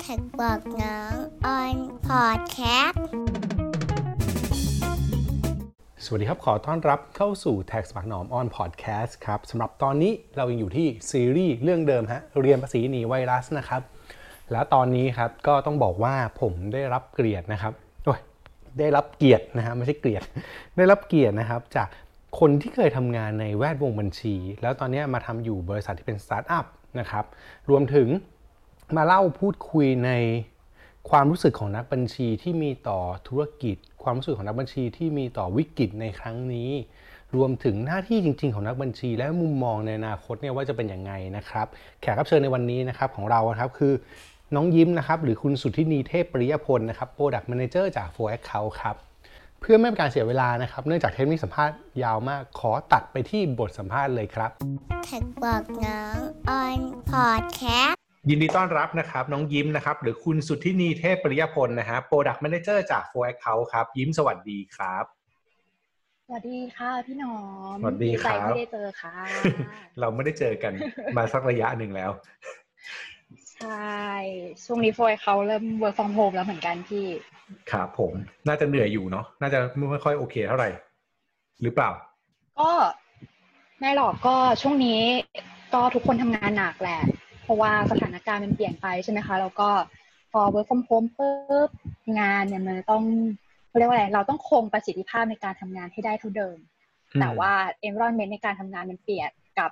TaxBugnoms on Podcast สวัสดีครับ ขอต้อนรับเข้าสู่ Tax ปากหนอมออนพอดแคสต์ครับสำหรับตอนนี้เรายังอยู่ที่ซีรีส์เรื่องเดิมฮะเรียนภาษีหนีไวรัสนะครับ และตอนนี้ครับก็ต้องบอกว่าผมได้รับเกียรตินะครับโอ้ยได้รับเกียรตินะฮะไม่ใช่เกียรติได้รับเกียรตินะครับจากคนที่เคยทำงานในแวดวงบัญชี แล้วตอนนี้มาทำอยู่บริษัทที่เป็นสตาร์ทอัพนะครับรวมถึง มาเล่าพูดคุยในความรู้สึกของนักบัญชีที่มีต่อธุรกิจ ความรู้สึกของนักบัญชีที่มีต่อวิกฤตในครั้งนี้ รวมถึงหน้าที่จริง ๆ ของนักบัญชี และมุมมองในอนาคตเนี่ยว่าจะเป็นยังไงนะครับ แขกรับเชิญในวันนี้นะครับของเราครับคือน้องยิ้มนะครับหรือคุณสุทธินีเทพปริยพลนะครับ Product Manager จาก f o r Account ครับเพื่อไม่เป็นการเสียเวลานะครับ เนื่องจากเทปนี้สัมภาษณ์ยาวมาก ขอตัดไปที่บทสัมภาษณ์เลยครับแท็กบอกน้องออนพอดแคส ยินดีต้อนรับนะครับ น้องยิ้มนะครับ หรือคุณสุทธินีเทพปริยพลนะฮะ Product Manager จาก f o r Account ครับ ยิ้มสวัสดีครับ สวัสดีค่ะพี่หนอมสวัสดีครับที่ได้เจอค่ะ เราไม่ได้เจอกันมาสักระยะหนึ่งแล้ว ใช่ ช่วงนี้โฟยเขาเริ่ม work from home แล้วเหมือนกันพี่ ครับผม น่าจะเหนื่อยอยู่เนาะ น่าจะไม่ค่อยโอเคเท่าไหร่ หรือเปล่า ก็ไม่หรอกก็ช่วงนี้ก็ทุกคนทำงานหนักแหละเพ ราะว่าสถานการณ์มันเปลี่ยนไปใช่ไหมคะ แล้วก็พอ work from home ปุ๊บงานเนี่ยมันต้องเขาเรียกว่าอะไรเราต้องคงประสิทธิภาพในการทำงานให้ได้เท่าเดิม แต่ว่า environment ในการทำงานมันเปลี่ยนกับ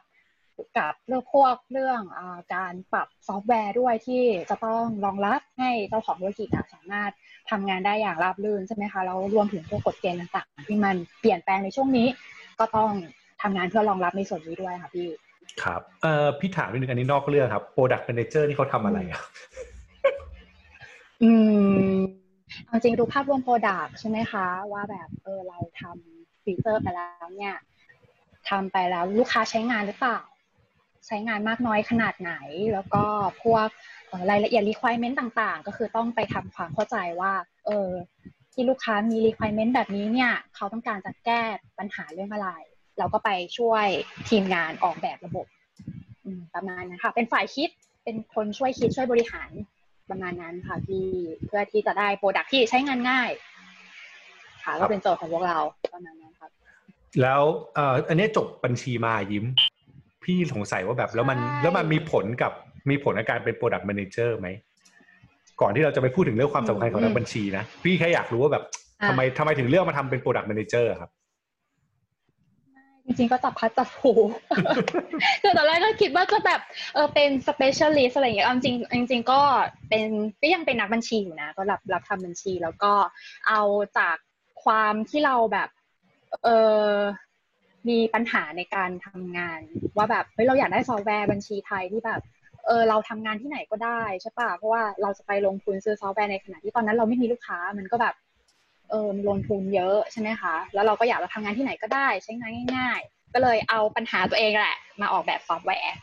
กับเรื่องพวกเรื่องอการปรับซอฟต์แวร์ด้วยที่จะต้องรองรับให้เจ้าของธุรกิจสามารถทำงานได้อย่างราบรื่นใช่ไหมคะแล้วรวมถึงพวกกฎเกณฑ์ต่างๆ ที่มันเปลี่ยนแปลงในช่วงนี้ ก็ต้องทำงานเพื่อรองรับในส่วนนี้ด้วยค่ะพี่ ครับเอ่อพี่ถามนิดนึงอันนี้นอกเรื่องครับ Product Manager นี่เขาทำอะไรอะอืมจริงดูภาพรวม Product ใช่ไหมคะ ว่าแบบเออเราทำฟีเจอร์ไปแล้วเนี่ยทำไปแล้วลูกค้าใช้งานหรือเปล่า ใช้งานมากน้อยขนาดไหน แล้วก็พวกรายละเอียด requirement ต่างๆ ก็คือต้องไปทำความเข้าใจว่า เออที่ลูกค้ามี requirement แบบนี้เนี่ย เขาต้องการจะแก้ปัญหาเรื่องอะไร เราก็ไปช่วยทีมงานออกแบบระบบประมาณนั้นค่ะ เป็นฝ่ายคิด เป็นคนช่วยคิดช่วยบริหารประมาณนั้นค่ะที่เพื่อที่จะได้โปรดักที่ใช้งานง่าย ค่ะก็เป็นโจทย์ของพวกเราประมาณนั้นครับ แล้วอันนี้จบบัญชีมายิ้ม พี่สงสัยว่าแบบแล้วมันแล้วมันมีผลกับมีผลในการเป็น Product Manager ไหมก่อนที่เราจะไปพูดถึงเรื่องความสำคัญของนักบัญชีนะ พี่แค่อยากรู้ว่าแบบทำไมทำไมถึงเลือกมาทำเป็น Product Manager ครับ จริงๆ ก็จับพัดจับผูคือตอนแรกก็คิดว่าจะแบบเออเป็น specialist อะไรอย่างเงี้ยจริงจริงๆก็เป็นก็ยังเป็นนักบัญชีอยู่นะ ก็รับรับทำบัญชีแล้วก็เอาจากความที่เราแบบเออมีปัญหาในการทำงาน ว่าแบบเฮ้ยเราอยากได้ซอฟต์แวร์บัญชีไทยที่แบบเออเราทำงานที่ไหนก็ได้ใช่ปะเพราะว่าเราจะไปลงทุนซื้อซอฟต์แวร์ในขณะที่ตอนนั้นเราไม่มีลูกค้ามันก็แบบ เออลงทุนเยอะใช่ไหมคะ แล้วเราก็อยากจะทำงานที่ไหนก็ได้ ใช้งานง่าย ๆ ก็เลยเอาปัญหาตัวเองแหละ มาออกแบบซอฟต์แวร์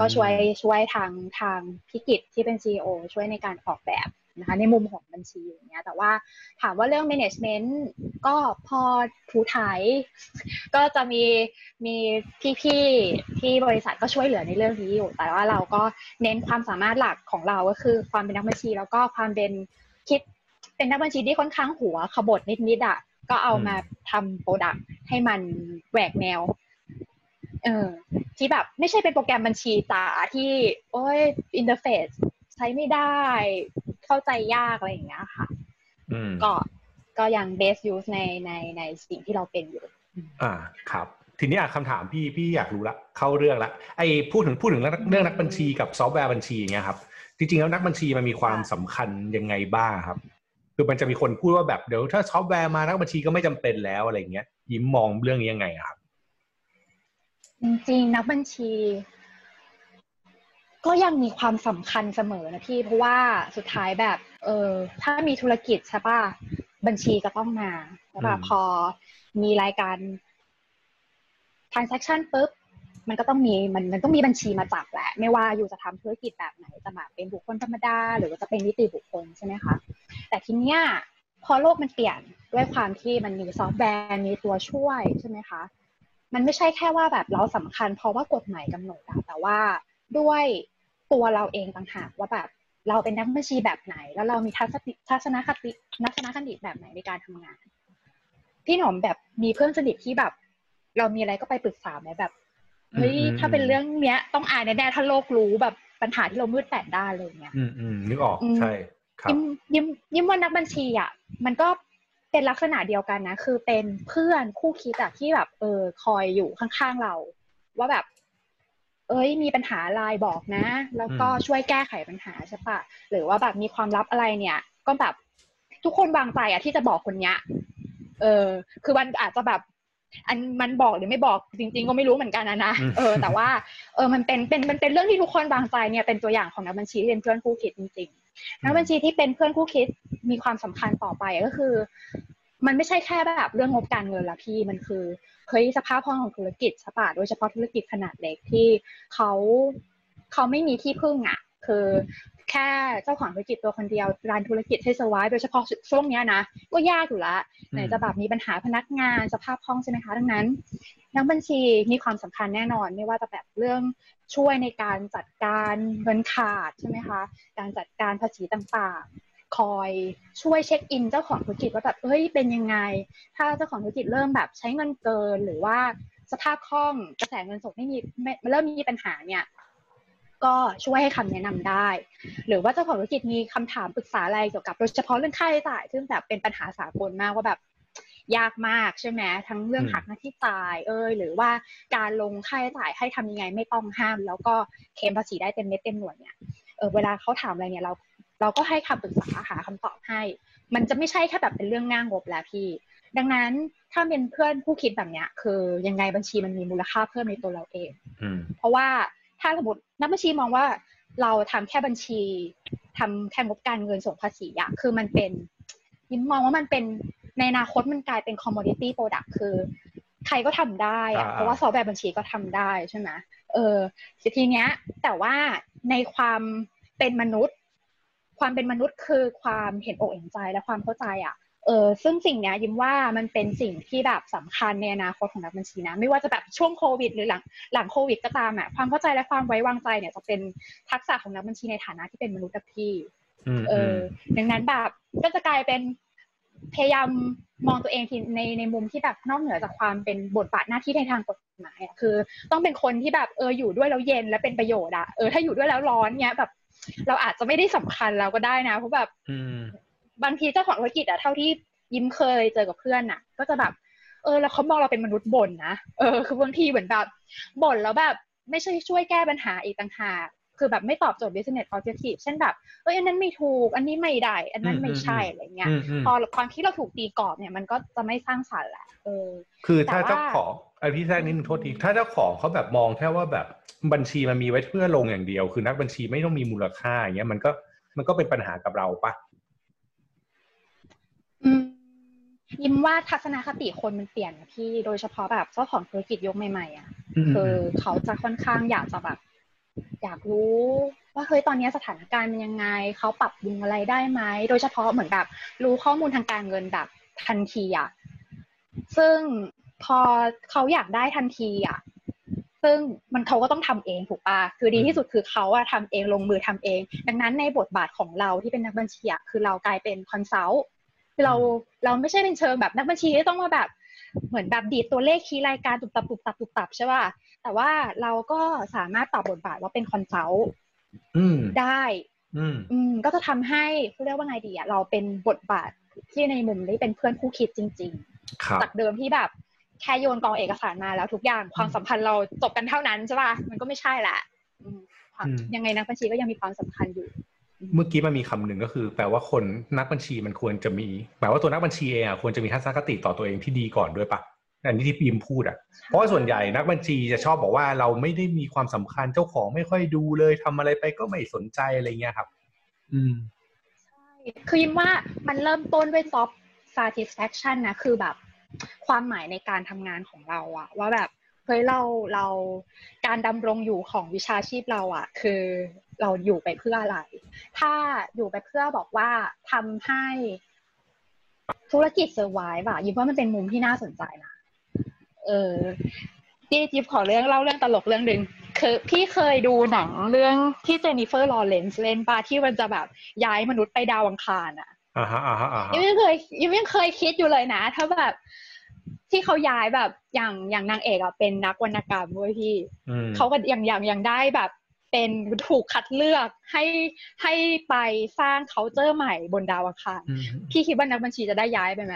ก็ช่วยช่วยทางทางพิกิจที่เป็น CEO ช่วยในการออกแบบนะคะในมุมของบัญชีอย่างเงี้ยแต่ว่าถามว่าเรื่อง management ก็พอทูไทยก็จะมีมีพี่ๆที่บริษัทก็ช่วยเหลือในเรื่องนี้อยู่ แต่ว่าเราก็เน้นความสามารถหลักของเราก็คือความเป็นนักบัญชี แล้วก็ความเป็นคิด เป็นนักบัญชีที่ค่อนข้างหัวขบถนิดๆอะก็เอามาทำโปรดักต์ให้มันแหวกแนว เออที่แบบไม่ใช่เป็นโปรแกรมบัญชีจ๋าที่ โอ้ย interface ใช้ไม่ได้เข้าใจยากอะไรอย่างเงี้ยค่ะก็ก็ยัง base use ในในในสิ่งที่เราเป็นอยู่ อ่าครับ ทีนี้คำถามพี่พี่อยากรู้ละ เข้าเรื่องละไอ้พูดถึงพูดถึงเรื่องนักบัญชีกับซอฟต์แวร์บัญชีอย่างเงี้ยครับจริงๆแล้วนักบัญชีมันมีความสำคัญยังไงบ้างครับ คือมันจะมีคนพูดว่าแบบเดี๋ยวถ้าซอฟต์แวร์มานักบัญชีก็ไม่จำเป็นแล้วอะไรเงี้ยยิ้มมองเรื่องนี้ยังไงครับ จริงๆ นักบัญชี ก็ยังมีความสำคัญเสมอนะพี่ เพราะว่าสุดท้ายแบบ เออถ้ามีธุรกิจใช่ป่ะบัญชีก็ต้องมาแล้วแบบพอมีรายการ transaction ปุ๊บ มันก็ต้องมีมันมันต้องมีบัญชีมาจับแหละ ไม่ว่าอยู่จะทำธุรกิจแบบไหนจะแบบเป็นบุคคลธรรมดา หรือว่าจะเป็นนิติบุคคลใช่ไหมคะแต่ทีเนี้ยพอโลกมันเปลี่ยนด้วยความที่มันมีซอฟต์แวร์มีตัวช่วยใช่ไหมคะมันไม่ใช่แค่ว่าแบบเราสำคัญ เพราะว่ากฎหมายกำหนดแต่ว่าด้วยตัวเราเองต่างหากว่าแบบเราเป็นนักบัญชีแบบไหน แล้วเรามีทัศนทัศนคติทัศนคติแบบไหนในการทำงาน พี่หนอมแบบมีเพื่อนสนิทที่แบบ เรามีอะไรก็ไปปรึกษาไหมแบบ เฮ้ยถ้าเป็นเรื่องเนี้ย ต้องอ่านแน่ๆถ้าโลกรู้แบบปัญหาที่เรามืดแปดด้านเลยเนี้ย อืมอืมนึกออกใช่ครับยิ้มยิ้มยิ้มว่านักบัญชีอะมันก็เป็นลักษณะเดียวกันนะ คือเป็นเพื่อนคู่คิดอะที่แบบ เออคอยอยู่ข้างๆเรา ว่าแบบ เอ้ย มีปัญหาอะไรบอกนะ แล้วก็ช่วยแก้ไขปัญหาใช่ปะหรือว่าแบบมีความลับอะไรเนี่ย ก็แบบทุกคนวางใจอะที่จะบอกคนเนี้ยเออ คือมันอาจจะแบบ อันมันบอกหรือไม่บอกจริง ๆ ก็ไม่รู้เหมือนกันนะนะเออ แต่ว่าเออมันเป็นเป็นมันเป็นเรื่องที่ทุกคนวางใจเนี่ยเป็นตัวอย่างของนักบัญชีที่เป็นเพื่อนคู่คิดจริงๆนักบัญชีที่เป็นเพื่อนคู่คิดมีความสำคัญต่อไปก็คือ มันไม่ใช่แค่แบบเรื่องงบการเงินละพี่มันคือเฮ้ยสภาพคล่องของธุรกิจสปาโดยเฉพาะธุรกิจขนาดเล็กที่เขาเขาไม่มีที่พึ่งอะคือ แค่เจ้าของธุรกิจตัวคนเดียวรันธุรกิจให้สวายโดยเฉพาะช่วงนี้นะก็ยากอยู่ละไหนจะแบบมีปัญหาพนักงานสภาพคล่องใช่ไหมคะดังนั้นนักบัญชีมีความสำคัญแน่นอน ไม่ว่าจะแบบเรื่องช่วยในการจัดการเงินขาดใช่ไหมคะการจัดการภาษีต่างๆ คอยช่วยเช็คอินเจ้าของธุรกิจว่าแบบเฮ้ยเป็นยังไง ถ้าเจ้าของธุรกิจเริ่มแบบใช้เงินเกินหรือว่าสภาพคล่องกระแสเงินสดไม่มีไม่เริ่มมีปัญหาเนี่ย ก็ช่วยให้คำแนะนำได้ หรือว่าเจ้าของธุรกิจมีคำถามปรึกษาอะไรเกี่ยวกับโดยเฉพาะเรื่องค่าใช้จ่ายซึ่งแบบเป็นปัญหาสากลมากว่าแบบยากมากใช่ไหมทั้งเรื่องหักหน้าที่จ่ายเอยหรือว่าการลงค่าใช้จ่ายให้ทำยังไงไม่ต้องห้าม แล้วก็เคลมภาษีได้เต็มเม็ดเต็มหน่วยเนี่ยเออเวลาเขาถามอะไรเนี่ยเราเราก็ให้คำปรึกษาหาคำตอบให้ มันจะไม่ใช่แค่แบบเป็นเรื่องง่างงบแล้วพี่ ดังนั้นถ้าเป็นเพื่อนผู้คิดแบบเนี้ย คือยังไงบัญชีมันมีมูลค่าเพิ่มในตัวเราเอง เพราะว่า ถ้าสมมตินักบัญชีมองว่าเราทำแค่บัญชีทำแค่งบการเงินส่งภาษีอะคือมันเป็นยิ้มมองว่ามันเป็นในอนาคตมันกลายเป็น commodity product คือใครก็ทำได้อะเพราะว่าซอฟต์แวร์บัญชีก็ทำได้ใช่ไหมเออทีเนี้ย แต่ว่าในความเป็นมนุษย์ ความเป็นมนุษย์คือความเห็นอกเห็นใจและความเข้าใจอะ เออซึ่งสิ่งเนี้ยยิ้มว่ามันเป็นสิ่งที่แบบสำคัญในอนาคตของนักบัญชีนะ ไม่ว่าจะแบบช่วงโควิด หรือหลังหลังโควิด ก็ตามอะความเข้าใจและความไว้วางใจเนี่ยจะเป็นทักษะของนักบัญชีในฐานะที่เป็นมนุษย์พี่เออดังนั้นแบบก็จะกลายเป็นพยายามมองตัวเองที่ในในมุมที่แบบนอกเหนือจากความเป็นบทบาทหน้าที่ในทางกฎหมายอะคือ ต้องเป็นคนที่แบบเอออยู่ด้วยแล้วเย็นและเป็นประโยชน์อะเออถ้าอยู่ด้วยแล้วร้อนเนี้ยแบบ เราอาจจะไม่ได้สำคัญแล้วก็ได้นะเพราะแบบ บางทีเจ้าของธุรกิจอะเท่าที่ยิ้มเคยเจอกับเพื่อนน่ะก็จะแบบเออแล้วเขามองเราเป็นมนุษย์บ่นนะเออคือบางทีเหมือนแบบบ่นแล้วแบบไม่ใช่ช่วยแก้ปัญหาอีกต่างหากคือแบบไม่ตอบโจทย์ business objective เช่นแบบเอ้ยอันนั้นไม่ถูก อันนี้ไม่ได้ อันนั้นไม่ใช่อะไรเงี้ยพอความที่เราถูกตีกรอบเนี่ยมันก็จะไม่สร้างสรรค์แหละเออ คือถ้าเจ้าของไอพี่แท้นิดนึงโทษทีถ้าเจ้าของเขาแบบมองแค่ว่าแบบบัญชีมันมีไว้เพื่อลงอย่างเดียว คือนักบัญชีไม่ต้องมีมูลค่าอย่างเงี้ยมันก็มันก็เป็นปัญหากับเราปะ ยิ้มว่าทัศนคติคนมันเปลี่ยนพี่โดยเฉพาะแบบเจ้าของธุรกิจยกใหม่ๆอะคือเขาจะค่อนข้างอยากจะแบบ อยากรู้ว่าเฮ้ยตอนนี้สถานการณ์เป็นยังไง เขาปรับปรุงอะไรได้ไหมโดยเฉพาะเหมือนแบบ รู้ข้อมูลทางการเงินแบบทันทีอะซึ่งพอเขาอยากได้ทันทีอะซึ่งมันเขาก็ต้องทำเองถูกปะคือดีที่สุดคือเขาอะทำเองลงมือทำเอง ดังนั้นในบทบาทของเราที่เป็นนักบัญชีอะคือเรากลายเป็นคอนซัลท์คือ เราเราไม่ใช่เป็นเชิงแบบนักบัญชีที่ต้องมาแบบเหมือนแบบดีดตัวเลขคีย์รายการตุบตับตุบตับตุบตับใช่ป่ะแต่ว่าเราก็สามารถตอบบทบาทว่าเป็นคอนซัลท์ได้อืมก็จะทำให้เขาเรียกว่าไงดีอะเราเป็นบทบาทที่ในมุมนี้เป็นเพื่อนคู่คิดจริงๆจากเดิมที่แบบแค่โยนกองเอกสารมาแล้วทุกอย่างความสัมพันธ์เราจบกันเท่านั้นใช่ป่ะมันก็ไม่ใช่แหละยังไงนักบัญชีก็ยังมีความสำคัญอยู่ เมื่อกี้มันมีคำหนึ่งก็คือ แปลว่าคนนักบัญชีมันควรจะมีแปลว่าตัวนักบัญชีเองอะควรจะมีทัศนคติต่อตัวเองที่ดีก่อนด้วยปะอันนี้ที่พิมพูดอะเพราะว่าส่วนใหญ่นักบัญชีจะชอบบอกว่าเราไม่ได้มีความสำคัญเจ้าของไม่ค่อยดูเลยทำอะไรไปก็ไม่สนใจอะไรเงี้ยครับ อืมใช่คือยิมว่ามันเริ่มต้นด้วย soft satisfaction นะคือแบบ ความหมายในการทำงานของเราอะว่าแบบเฮ้ยเราเราการดำรงอยู่ของวิชาชีพเราอะคือเราอยู่ไปเพื่ออะไร ถ้าอยู่ไปเพื่อบอกว่าทำให้ธุรกิจ survive อะยิ้มว่ามันเป็นมุมที่น่าสนใจนะเออพี่ยิ้มขอเรื่องเล่าเรื่องตลกเรื่องหนึ่งคือพี่เคยดูหนังเรื่องที่เจนนิเฟอร์ลอเรนซ์เล่นปะที่มันจะแบบย้ายมนุษย์ไปดาวอังคารอะอ่าฮะอ่าฮะอ่าฮะยังไม่เคยยังไม่เคยคิดอยู่เลยนะ ถ้าแบบ ที่เขาย้ายแบบอย่างอย่างนางเอกอะเป็นนักวรรณกรรมเว้ยพี่อืมเขาก็ยังยังยังได้แบบเป็นถูกคัดเลือกให้ให้ไปสร้าง c u เจอร์ใหม่บนดาวอังคารอืมพี่คิดว่านักบัญชีจะได้ย้ายไปไหม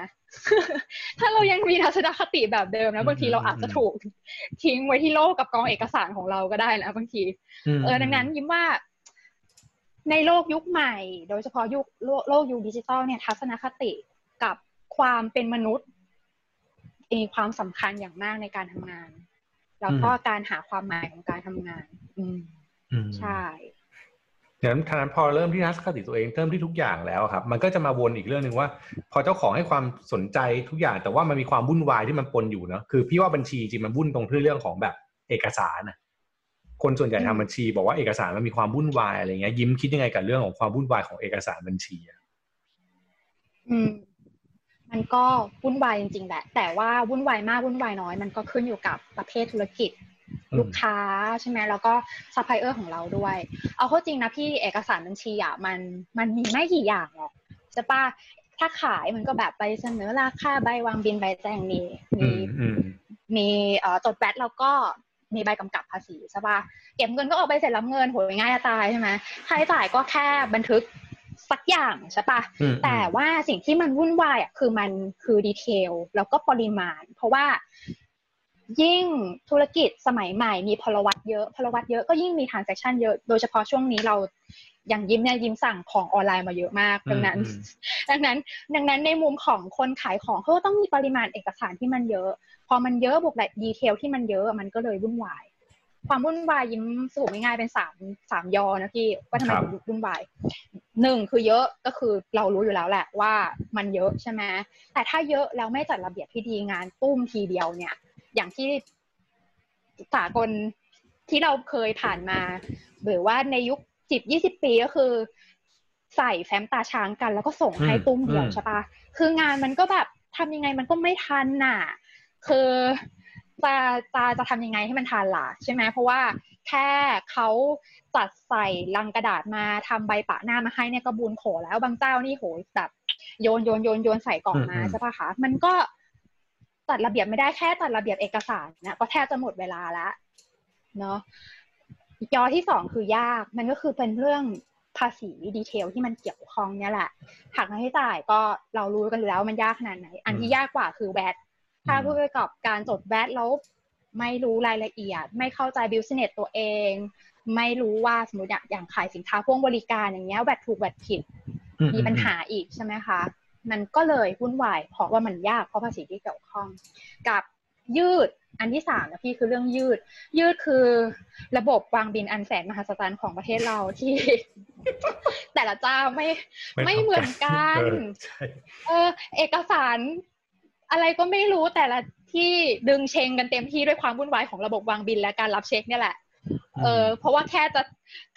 ถ้าเรายังมีทัศนคติแบบเดิมนะบางทีเราอาจจะถูกทิ้งไว้ที่โลกกับกองเอกสารของเราก็ได้นะบางทีมเออดังนั้นยิ้มว่า ในโลกยุคใหม่ โดยเฉพาะยุคโลกโลกยุคดิจิตอลเนี่ย ทัศนคติกับความเป็นมนุษย์ มีความสำคัญอย่างมากในการทำงาน แล้วก็การหาความหมายของการทำงาน อืมอืมใช่งั้นทางนั้นพอเริ่มที่ทัศนคติตัวเองเริ่มที่ทุกอย่างแล้วครับ มันก็จะมาวนอีกเรื่องหนึ่งว่า พอเจ้าของให้ความสนใจทุกอย่าง แต่ว่ามันมีความวุ่นวายที่มันปนอยู่เนอะคือพี่ว่าบัญชีจริงมันวุ่นตรงที่เรื่องของแบบเอกสารนะคนส่วนใหญ่ทำบัญชี บอกว่าเอกสารมันมีความวุ่นวายอะไรเงี้ยยิ้มคิดยังไงกับเรื่องของความวุ่นวายของเอกสารบัญชีอะอืม มันก็วุ่นวายจริงๆแหละ แต่ว่าวุ่นวายมากวุ่นวายน้อย มันก็ขึ้นอยู่กับประเภทธุรกิจอืมลูกค้าใช่ไหมแล้วก็ซัพพลายเออร์ของเราด้วย เอาเข้าจริงนะพี่เอกสารบัญชีอะมันมันมีไม่กี่อย่างหรอกใช่ปะถ้าขายมันก็แบบใบเสนอราคาใบวางบิลใบแจ้งหนี้อืมีมอืมมีเอ่อจด VAT แล้วก็มีใบกำกับภาษีใช่ปะเก็บเงินก็ออกใบเสร็จรับเงินโหยง่ายจะตายใช่ไหมค่าใช้จ่ายก็แค่บันทึก สักอย่างใช่ปะอืมแต่ว่าสิ่งที่มันวุ่นวายอะคือมันคือ detail แล้วก็ปริมาณ เพราะว่ายิ่งธุรกิจสมัยใหม่มีพลวัตเยอะพลวัตเยอะก็ยิ่งมี transaction เยอะ โดยเฉพาะช่วงนี้เราอย่างยิ้มเนี่ยยิ้มสั่งของออนไลน์มาเยอะมาก ดังนั้นอืมดังนั้น ดังนั้นในมุมของคนขายของเขาก็ต้องมีปริมาณเอกสารที่มันเยอะ พอมันเยอะบวกแบบ detail ที่มันเยอะมันก็เลยวุ่นวาย ความวุ่นวายยิ้มสรุปง่ายๆเป็นสามสามยอนะพี่ว่าทำไมครับถึงวุ่นวายหนึ่งคือเยอะก็คือเรารู้อยู่แล้วแหละว่ามันเยอะใช่ไหมแต่ถ้าเยอะแล้วไม่จัดระเบียบที่ดีงานตุ้มทีเดียวเนี่ย อย่างที่สากลที่เราเคยผ่านมา หรือว่าในยุคสิบยี่สิบปีก็คือ ใส่แฟ้มตาช้างกัน แล้วก็ส่งให้อืมตุ้มเดียวอืมใช่ปะคืองานมันก็แบบทำยังไงมันก็ไม่ทันน่ะ คือ จะจะจะทำยังไงให้มันทันล่ะใช่ไหมเพราะว่าแค่เขาจัดใส่ลังกระดาษมาทำใบปะหน้ามาให้เนี่ยก็บุญโขแล้วบางเจ้านี่โหยแบบโยนโยนโยนโยนใส่กล่องมาอืมอืมใช่ปะคะมันก็จัดระเบียบไม่ได้แค่จัดระเบียบเอกสารนะก็แทบจะหมดเวลาละเนาะยอที่สองคือยากมันก็คือเป็นเรื่องภาษีดีเทลที่มันเกี่ยวข้องเนี่ยแหละหักค่าใช้จ่ายก็เรารู้กันอยู่แล้วว่ามันยากขนาดไหน อันที่ยากกว่าคือแวด ถ้าผู้ประกอบการจดแวดแล้วไม่รู้รายละเอียด ไม่เข้าใจบิสเนสตัวเอง ไม่รู้ว่าสมมติอย่างอย่างขายสินค้าพ่วงบริการอย่างเงี้ยแวดถูกแวดผิดอืมีปัญหาอีกใช่ไหมคะ มันก็เลยวุ่นวายเพราะว่ามันยากเพราะภาษีที่เกี่ยวข้อง กับยืดอันที่สามนะพี่คือเรื่องยืด ยืดคือระบบวางบินอันแสนมหัศจรรย์ของประเทศเราที่ แต่ละเจ้าไม่ไม่เหมือนกัน เออใช่เออเอกสาร อะไรก็ไม่รู้แต่ละที่ดึงเชงกันเต็มที่ด้วยความวุ่นวายของระบบวางบินและการรับเช็คเนี่ยแหละเออเพราะว่าแค่จะ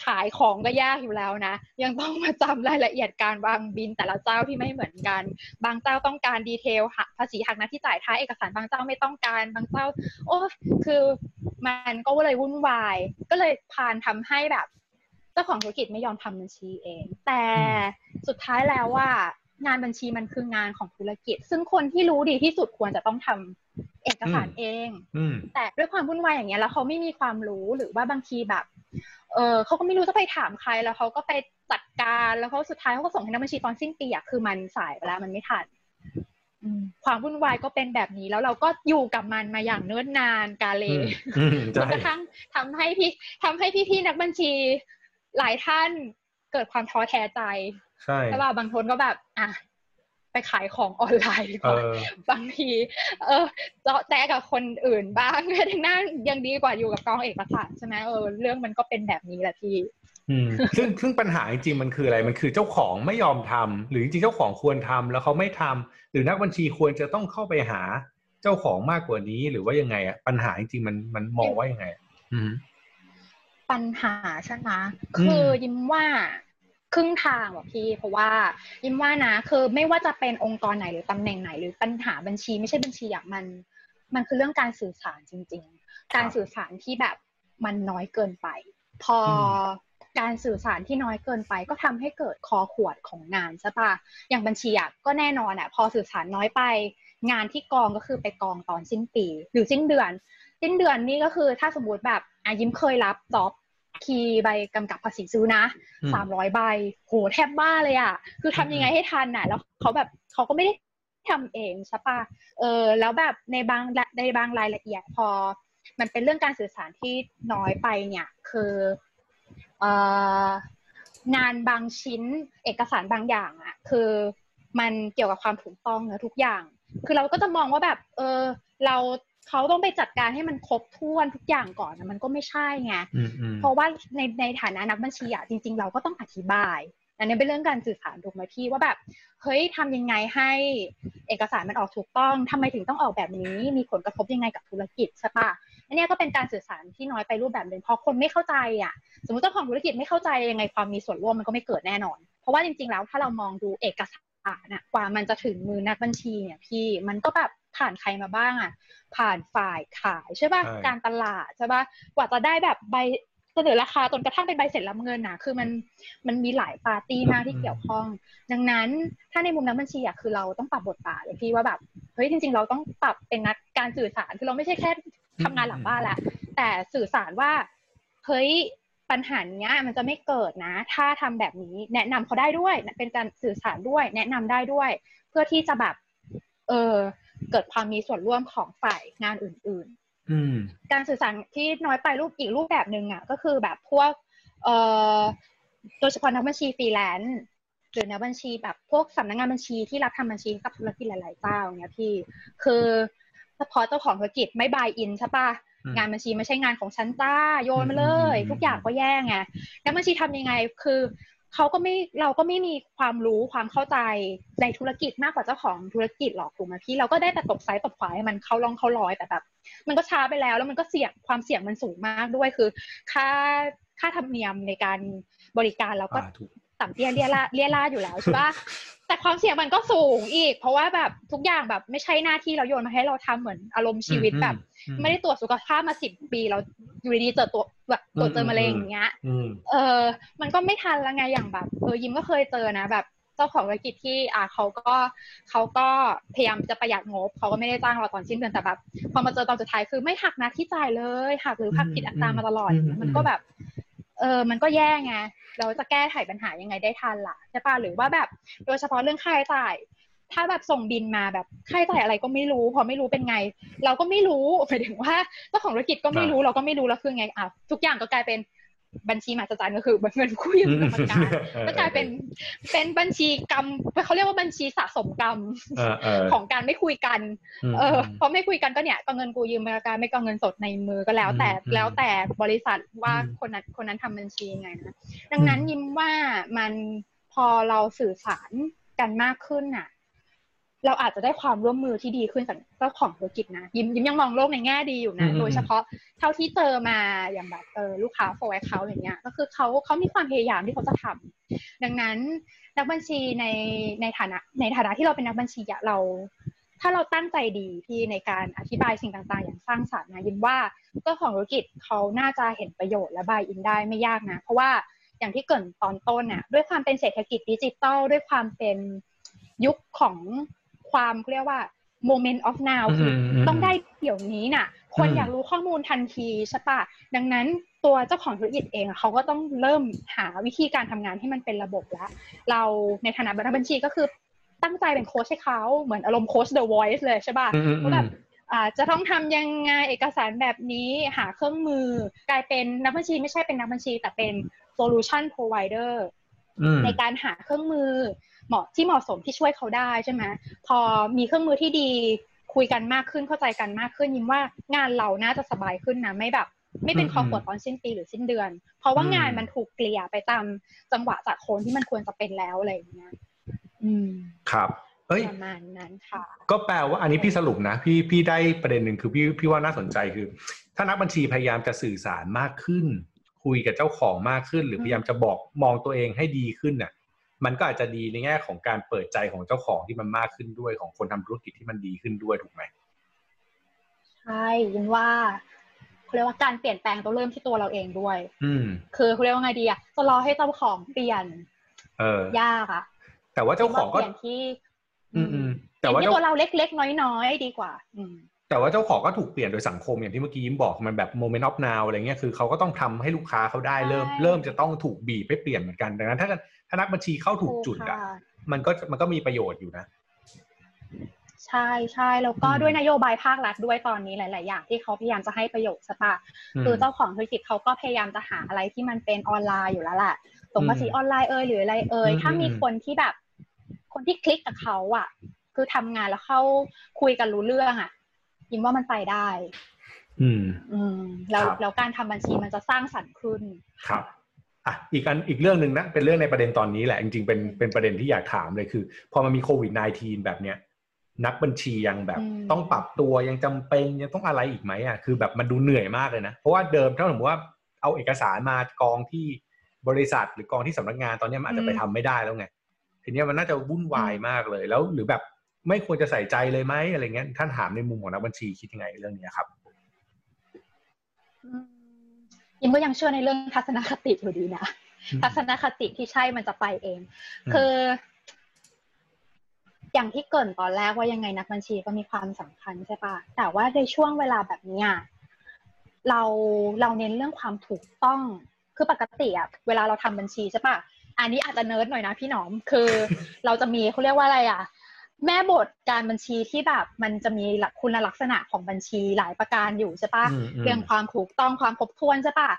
ขายของก็ยากอยู่แล้วนะ ยังต้องมาจำรายละเอียดการวางบินแต่ละเจ้าที่ไม่เหมือนกัน บางเจ้าต้องการดีเทลหักภาษีหักหน้าที่จ่ายท้ายเอกสารบางเจ้าไม่ต้องการบางเจ้า โอ้คือมันก็เลยวุ่นวาย ก็เลยพานทำให้แบบ เจ้าของธุรกิจไม่ยอมทำบัญชีเอง แต่สุดท้ายแล้วว่า งานบัญชีมันคืองานของธุรกิจ ซึ่งคนที่รู้ดีที่สุดควรจะต้องทำเอกสารเองอืมแต่ด้วยความวุ่นวายอย่างเงี้ยแล้วเขาไม่มีความรู้หรือว่าบางทีแบบ เออเขาก็ไม่รู้จะไปถามใครแล้วเขาก็ไปจัดการแล้วเขาสุดท้ายเขาก็ส่งให้นักบัญชีตอนสิ้นปีอะคือมันสายไปแล้วมันไม่ทันอืมความวุ่นวายก็เป็นแบบนี้แล้วเราก็อยู่กับมันมาอย่างเนิ่นนานกาเลอืมอืมจใช่นกระทั่งทำให้พี่ทำให้พี่ๆนักบัญชีหลายท่านเกิดความท้อแท้ใจ ใช่แต่ว่าบางคนก็แบบ อะไปขายของออนไลน์ดีกเอว่าอบางที เออเจาะแจ๊กับคนอื่นบ้างทั้งนั้นยังดีกว่าอยู่กับกองเอกสารใช่ไหมเออเรื่องมันก็เป็นแบบนี้แหละพี่อืมซึ่งซึ่งปัญหาจริงๆมันคืออะไรมันคือเจ้าของไม่ยอมทำหรือจริงๆเจ้าของควรทำแล้วเขาไม่ทำหรือนักบัญชีควรจะต้องเข้าไปหาเจ้าของมากกว่านี้ หรือว่ายังไงอะปัญหาจริงๆมันมันมองว่ายังไงอะอืมปัญหาใช่ไหมคือยิ้มว่า ครึ่งทางว่ะพี่ เพราะว่ายิ้มว่านะคือไม่ว่าจะเป็นองค์กรไหนหรือตำแหน่งไหน หรือปัญหาบัญชี ไม่ใช่บัญชีอย่างมัน มันคือเรื่องการสื่อสารจริง ๆ การสื่อสารที่แบบมันน้อยเกินไป พอการสื่อสารที่น้อยเกินไปก็ทำให้เกิดคอขวดของงานใช่ปะอย่างบัญชีอะก็แน่นอนอะพอสื่อสารน้อยไป งานที่กองก็คือไปกองตอนสิ้นปี หรือสิ้นเดือน สิ้นเดือนนี่ก็คือถ้าสมมติแบบอายิ้มเคยรับจ็อบ คีย์ใบกำกับภาษีซื้อนะสามร้อยใบ โหแทบบ้าเลยอะ คือทำยังไงให้ทันอะ แล้วเขาแบบเขาก็ไม่ได้ทำเองใช่ปะเออ แล้วแบบในบางในบางรายละเอียดพอ มันเป็นเรื่องการสื่อสารที่น้อยไปเนี่ย คือเอ่องานบางชิ้นเอกสารบางอย่างอะ คือมันเกี่ยวกับความถูกต้องนะทุกอย่าง คือเราก็จะมองว่าแบบ เออ เรา เขาต้องไปจัดการให้มันครบถ้วนทุกอย่างก่อนนะมันก็ไม่ใช่ไงเพราะว่าในในฐานะนักบัญชีอะจริง ๆ เราก็ต้องอธิบาย อันนี้เป็นเรื่องการสื่อสารถูกไหมพี่ว่าแบบเฮ้ยทำยังไงให้เอกสารมันออกถูกต้องทำไมถึงต้องออกแบบนี้ มีผลกระทบยังไงกับธุรกิจใช่ปะอันนี้ก็เป็นการสื่อสารที่น้อยไปรูปแบบหนึ่งเพราะคนไม่เข้าใจอะ สมมติเจ้าของธุรกิจไม่เข้าใจยังไงความมีส่วนร่วมมันก็ไม่เกิดแน่นอน เพราะว่าจริงๆแล้วถ้าเรามองดูเอกสาร นะกว่ามันจะถึงมือนักบัญชีเนี่ยพี่มันก็แบบผ่านใครมาบ้างอะผ่านฝ่ายขายใช่ป่ะการตลาดใช่ป่ะกว่าจะได้แบบใบเสนอราคาจนกระทั่งเป็นใบเสร็จรับเงินนะคือมันมันมีหลายปาร์ตี้มากที่เกี่ยวข้อง ดังนั้นถ้าในมุมนักบัญชีอะคือเราต้องปรับบทบาทเลยพี่ว่าแบบเฮ้ยจริง ๆ เราต้องปรับเป็นนักการสื่อสารคือเราไม่ใช่แค่ทำงานหลังบ้านแหละแต่สื่อสารว่าเฮ้ย ปัญหาเนี้ยมันจะไม่เกิดนะ ถ้าทำแบบนี้แนะนำเขาได้ด้วย เป็นการสื่อสารด้วย แนะนำได้ด้วย เพื่อที่จะแบบ เออเกิดความมีส่วนร่วมของฝ่ายงานอื่น ๆ การสื่อสารที่น้อยไปรูปอีกรูปแบบหนึ่งอะ ก็คือแบบพวก เอ่อโดยเฉพาะนักบัญชีฟรีแลนซ์หรือนักบัญชีแบบพวกสำนักงานบัญชีที่รับทำบัญชีกับธุรกิจหลาย ๆ เจ้าเนี้ยพี่ คือเฉพาะเจ้าของธุรกิจไม่บายอินใช่ปะ งานบัญชีไม่ใช่งานของฉันจ้าโยนมาเลย ทุกอย่างก็แย่ไงนักบัญชีทำยังไงคือเขาก็ไม่เราก็ไม่มีความรู้ความเข้าใจในธุรกิจมากกว่าเจ้าของธุรกิจหรอกถูกไหมพี่เราก็ได้แต่ตบไซต์ตบขวาให้มันเข้าลองเข้าลอยแต่แบบมันก็ช้าไปแล้วแล้วมันก็เสี่ยงความเสี่ยงมันสูงมากด้วยคือ ค่าค่าธรรมเนียมในการบริการเราก็ ต่ำเตี้ยเลี่ยล่าเลี่ยล่าอยู่แล้วใช่ปะแต่ความเสี่ยงมันก็สูงอีก เพราะว่าแบบทุกอย่างแบบไม่ใช่หน้าที่เราโยนมาให้เราทำเหมือนอารมณ์ชีวิตแบบ ไม่ได้ตรวจสุขภาพมาสิบปีเราอยู่ดีๆเจอตัวแบบตรวจเจอมะเร็งอย่างเงี้ยเออ มันก็ไม่ทันแล้วไงอย่างแบบเออยิมก็เคยเจอนะแบบเจ้าของธุรกิจที่อ่าเขาก็เขาก็พยายามจะประหยัดงบเขาก็ไม่ได้จ้างเราตอนสิ้นเดือนแต่แบบพอมาเจอตอนสุดท้ายคือไม่หักนะที่จ่ายเลยหักหรือหักผิดอัตรามาตลอดมันก็แบบ เออมันก็แย่ไง เราจะแก้ไขปัญหายังไงได้ทันล่ะใช่ปะหรือว่าแบบโดยเฉพาะเรื่องค่าใช้จ่าย ถ้าแบบส่งบินมาแบบค่าใช้จ่ายอะไรก็ไม่รู้ พอไม่รู้เป็นไง เราก็ไม่รู้หมายถึงว่าเจ้าของธุรกิจก็ไม่รู้เราก็ไม่รู้แล้วคือไงอะทุกอย่างก็กลายเป็น บัญชีมาจัดก็คือเงินกู้ยืมกรรมการก็กลายเป็นเป็นบัญชีกรรมเขาเรียกว่าบัญชีสะสมกรรมของการไม่คุยกัน เออพอไม่คุยกันก็เนี่ยก็เงินกู้ยืมกรรมการไม่ก็เงินสดในมือก็แล้ว แต่แล้วแต่บริษัทว่าคนนั้นคนนั้นทำบัญชีไงนะดังนั้นยิ้มว่ามันพอเราสื่อสารกันมากขึ้นน่ะ เราอาจจะได้ความร่วมมือที่ดีขึ้นจากเจ้าของธุรกิจนะ ยิ้มยิ้มยังมองโลกในแง่ดีอยู่นะ โดยเฉพาะเท่าที่เจอมาอย่างแบบเออลูกค้าโฟร์เขาอย่างเงี้ยก็คือเขาเขามีความพยายามที่เขาจะทำดังนั้นนักบัญชีในในฐานะในฐานะที่เราเป็นนักบัญชีอะเรา ถ้าเราตั้งใจดีที่ในการอธิบายสิ่งต่างๆ อย่างสร้างสรรค์นะยิ้มว่าเจ้าของธุรกิจเขาน่าจะเห็นประโยชน์และบายอินได้ไม่ยากนะ เพราะว่าอย่างที่เกิดตอนต้นน่ะด้วยความเป็นเศรษฐกิจดิจิตอลด้วยความเป็นยุคของ ความเรียกว่า moment of now คือต้องได้เดี๋ยวนี้น่ะ คนอยากรู้ข้อมูลทันทีใช่ปะดังนั้นตัวเจ้าของธุรกิจเองเขาก็ต้องเริ่มหาวิธีการทำงานให้มันเป็นระบบแล้ว เราในฐานะบัญชีก็คือตั้งใจเป็นโค้ชให้เขาเหมือนอารมณ์โค้ช The Voice เลยใช่ปะว่าแบบจะต้องทำยังไงเอกสารแบบนี้หาเครื่องมือ กลายเป็นนักบัญชีไม่ใช่เป็นนักบัญชี แต่เป็น solution provider ในการหาเครื่องมือ เหมาะที่เหมาะสมที่ช่วยเขาได้ใช่ไหมพอมีเครื่องมือที่ดีคุยกันมากขึ้นเข้าใจกันมากขึ้นยิ้มว่างานเราน่าจะสบายขึ้นนะไม่แบบ ไม่เป็นคอขวดตอนสิ้นปีหรือสิ้นเดือน เพราะว่างานมันถูกเกลี่ยไปตามจังหวะจากโคนที่มันควรจะเป็นแล้วอะไรอย่างเงี้ยอืมครับ เอ้ยประมาณนั้นค่ะ ก็แปลว่าอันนี้พี่สรุปนะ พี่พี่ได้ประเด็นหนึ่งคือพี่พี่ว่าน่าสนใจคือ ถ้านักบัญชีพยายามจะสื่อสารมากขึ้น คุยกับเจ้าของมากขึ้น หรือพยายามจะบอกมองตัวเองให้ดีขึ้นน่ะ มันก็อาจจะดีในแง่ของการเปิดใจของเจ้าของที่มันมากขึ้นด้วยของคนทำธุรกิจที่มันดีขึ้นด้วยถูกไหมใช่ยินว่าเขาเรียกว่าการเปลี่ยนแปลงต้องเริ่มที่ตัวเราเองด้วย อืม คือเขาเรียกว่าไงดีอะจะรอให้เจ้าของเปลี่ยน เออ ยากอะแต่ว่าเจ้าของก็เปลี่ยนที่ อืมอืมเปลี่แต่ยนว่าที่เจ้าตัวเราเล็กๆน้อยๆดีกว่า อืมแต่ว่าเจ้าของก็ถูกเปลี่ยนโดยสังคมอย่างที่เมื่อกี้ยิ้มบอกมันแบบโมเมนต์ออฟนาวอะไรเงี้ยคือเขาก็ต้องทำให้ลูกค้าเขาได้เริ่มใช่เริ่มจะต้องถูกบีบให้เปลี่ยนเหมือนกันดังนั้นถ้า ถ้านักบัญชีเข้าถูกจุดอะค่ะ มันก็มันก็มีประโยชน์อยู่นะ ใช่ใช่แล้วก็อืมด้วยนโยบายภาครัฐด้วยตอนนี้หลาย ๆ อย่างที่เขาพยายามจะให้ประโยชน์ใช่ปะมคือเจ้าของธุรกิจเขาก็พยายามจะหาอะไรที่มันเป็นออนไลน์อยู่แล้วแหละส่งภาษีอืมออนไลน์เอ่ยหรืออะไรเอ่ยอืมถ้ามีอืมคนที่แบบ คนที่คลิกกับเขาอะ คือทำงานแล้วเข้าคุยกันรู้เรื่องอะยิมว่ามันไปได้ อืม อืม แล้วครับแล้วการทำบัญชีมันจะสร้างสรรค์ขึ้น ครับ อะอีกอันอีกเรื่องหนึ่งนะเป็นเรื่องในประเด็นตอนนี้แหละ จริงๆเป็นเป็นประเด็นที่อยากถามเลยคือ พอมันมีโควิด -19 แบบเนี้ยนักบัญชียังแบบอืมต้องปรับตัวยังจำเป็นยังต้องอะไรอีกไหมอะคือแบบมันดูเหนื่อยมากเลยนะ เพราะว่าเดิมถ้าสมมติว่าเอาเอกสารมากองที่บริษัทหรือกองที่สำนักงานตอนเนี้ยมันอาจจะไปทำไม่ได้แล้วไงทีเนี้ยมันน่าจะวุ่นวายมากเลยแล้ว หรือแบบไม่ควรจะใส่ใจเลยไหมอะไรเงี้ยท่านถามในมุมของนักบัญชีคิดยังไงเรื่องเนี้ยครับอืม ยิมก็ยังเชื่อในเรื่องทัศนคติอยู่ดีนะอืมทัศนคติที่ใช่มันจะไปเองอืมคือ อย่างที่เกรินตอนแรกว่ายังไงนักบัญชีก็มีความสำคัญใช่ปะแต่ว่าในช่วงเวลาแบบเนี้ยเราเราเน้นเรื่องความถูกต้องคือปกติอะเวลาเราทำบัญชีใช่ปะอันนี้อาจจะเนิร์ดหน่อยนะพี่หนอม คือ เราจะมีเขาเรียกว่าอะไรอะ แม่บทการบัญชีที่แบบมันจะมีหลักคุณลักษณะของบัญชีหลายประการอยู่ใช่ปะอืมอืมเรื่องความถูกต้องความครบถ้วนใช่ปะ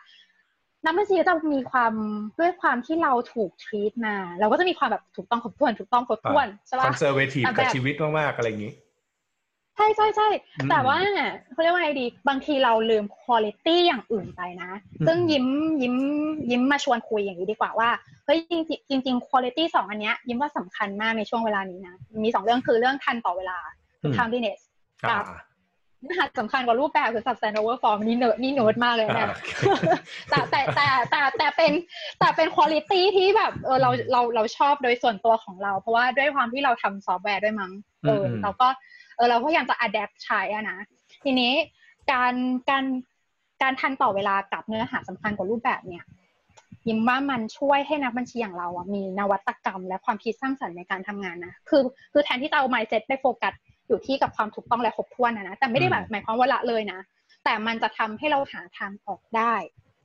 นักบัญชีก็จะมีความด้วยความที่เราถูกทรีตมาเราก็จะมีความแบบถูกต้องครบถ้วน ถูกต้องครบถ้วนใช่คปะอนเซอร์เวทีฟแต่กับแบบชีวิตมากๆอะไรอย่างนี้ใช่ใช่ใช่อืมแต่ว่าเขาเรียกว่าไงดี บางทีเราลืมคุณภาพอย่างอื่นไปนะอืมซึ่งยิ้มยิ้มยิ้มมาชวนคุยอย่างนี้ดีกว่าว่า เฮ้ยจริงจริงจริงคุณภาพสองอันเนี้ยยิ้มว่าสำคัญมากในช่วงเวลานี้นะ มีสองเรื่องคือเรื่องทันต่อเวลาคืออืม timeliness อ่าเนื้อหาสำคัญกว่ารูปแบบคือ substance over form นี่เนิร์ดนี่เนิร์ดมากเลยอ่านะแต่แต่แต่แต่แต่เป็นแต่เป็นคุณ i t y ที่แบบเออเราเราเราชอบโดยส่วนตัวของเรา เพราะว่าด้วยความที่เราทำซอฟต์แวร์ด้วยมั้งเอออมเราก็เออเราก็พยายามจะ adapt ใช้อะนะทีนี้การการการทันต่อเวลากับเนื้อหาสำคัญกว่ารูปแบบเนี่ย ยิ้มว่ามันช่วยให้นักบัญชีอย่างเราอะมีนวัตกรรม และความคิดสร้างสรรค์ในการทำงานนะคือคือแทนที่จะเอา mindset ไปโฟกัสอยู่ที่กับความถูกต้องและครบถ้วนนะนะแต่ไม่ได้แบบหมายความว่าละเลยนะ แต่มันจะทำให้เราหาทางออกได้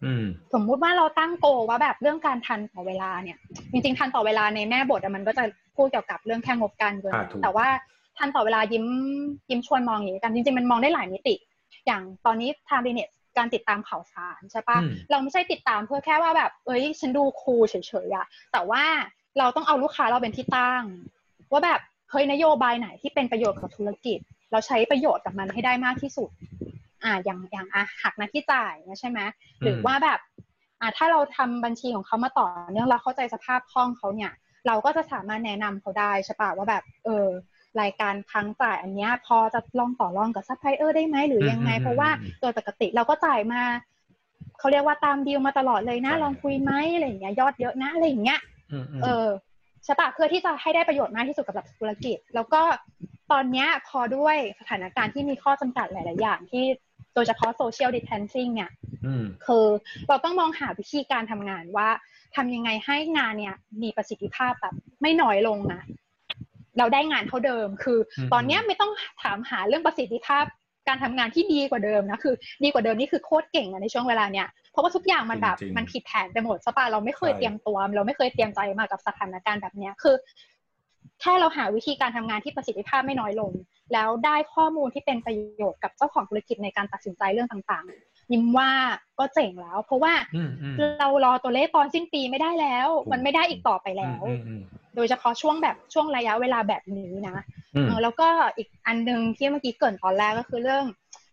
อืมสมมุติว่าเราตั้งโกว่าแบบเรื่องการทันต่อเวลาเนี่ย จริงๆ ทันต่อเวลาในแม่บทอะมันก็จะพูดเกี่ยวกับเรื่องแค่งบการเงินอ่าถูกแต่ว่าทันต่อเวลายิ้มยิ้มชวนมองอย่างนี้กันจริงๆมันมองได้หลายมิติ อย่างตอนนี้ time business การติดตามข่าวสารใช่ปะอืมเราไม่ใช่ติดตามเพื่อแค่ว่าแบบ เอ้ย ฉันดูคูลเฉยๆอะแต่ว่าเราต้องเอาลูกค้าเราเป็นที่ตั้ง ว่าแบบเฮ้ยนโยบายไหนที่เป็นประโยชน์กับธุรกิจ เราใช้ประโยชน์กับมันให้ได้มากที่สุด อ่าอย่างอย่างอะหักหน้าที่จ่ายเนี่ยใช่ไหมหรือว่าแบบอ่าถ้าเราทำบัญชีของเขามาต่อเนื่องเราเข้าใจสภาพคล่องเขาเนี่ย เราก็จะสามารถแนะนำเขาได้ใช่ปะว่าแบบ เออ รายการค้างจ่ายอันเนี้ยพอจะลองต่อรองกับซัพพลายเออร์ได้ไหมหรือยังไงอืมเพราะว่าอืมโดยปกติเราก็จ่ายมาเขาเรียกว่าตามดีลมาตลอดเลยนะใช่ลองคุยไหมอะไรอย่างเงี้ยยอดเยอะนะอะไรอย่างเงี้ยอืมอืมเออใช่ปะเพื่อที่จะให้ได้ประโยชน์มากที่สุดกับธุรกิจ แล้วก็ตอนเนี้ยพอด้วยสถานการณ์ที่มีข้อจำกัดหลาย ๆ อย่างที่โดยเฉพาะ social distancing เนี่ยอืมคือเราต้องมองหาวิธีการทำงานว่าทำยังไงให้งานเนี่ยมีประสิทธิภาพแบบไม่น้อยลงนะ เราได้งานเท่าเดิม คืออมตอนเนี้ยไม่ต้องถามหาเรื่องประสิทธิภาพการทำงานที่ดีกว่าเดิมนะคือ ดีกว่าเดิมนี่คือโคตรเก่งอะในช่วงเวลาเนี้ยเพราะว่าทุกอย่างมันแบบจริงๆมันผิดแผนไปหมดใช่ปะเราไม่เคยใช่เตรียมตัว เราไม่เคยเตรียมใจมากับสถานการณ์แบบเนี้ยคือ แค่เราหาวิธีการทำงานที่ประสิทธิภาพไม่น้อยลง แล้วได้ข้อมูลที่เป็นประโยชน์กับเจ้าของธุรกิจในการตัดสินใจเรื่องต่าง ๆยิ้มว่าก็เจ๋งแล้ว เพราะว่าอืมอืมเรารอตัวเลขตอนสิ้นปีไม่ได้แล้วถูกมันไม่ได้อีกต่อไปแล้วอืมอืมโดยเฉพาะช่วงแบบช่วงระยะเวลาแบบนี้นะอืมเออแล้วก็อีกอันหนึงที่เมื่อกี้เกรินตอนแรกก็คือเรื่อง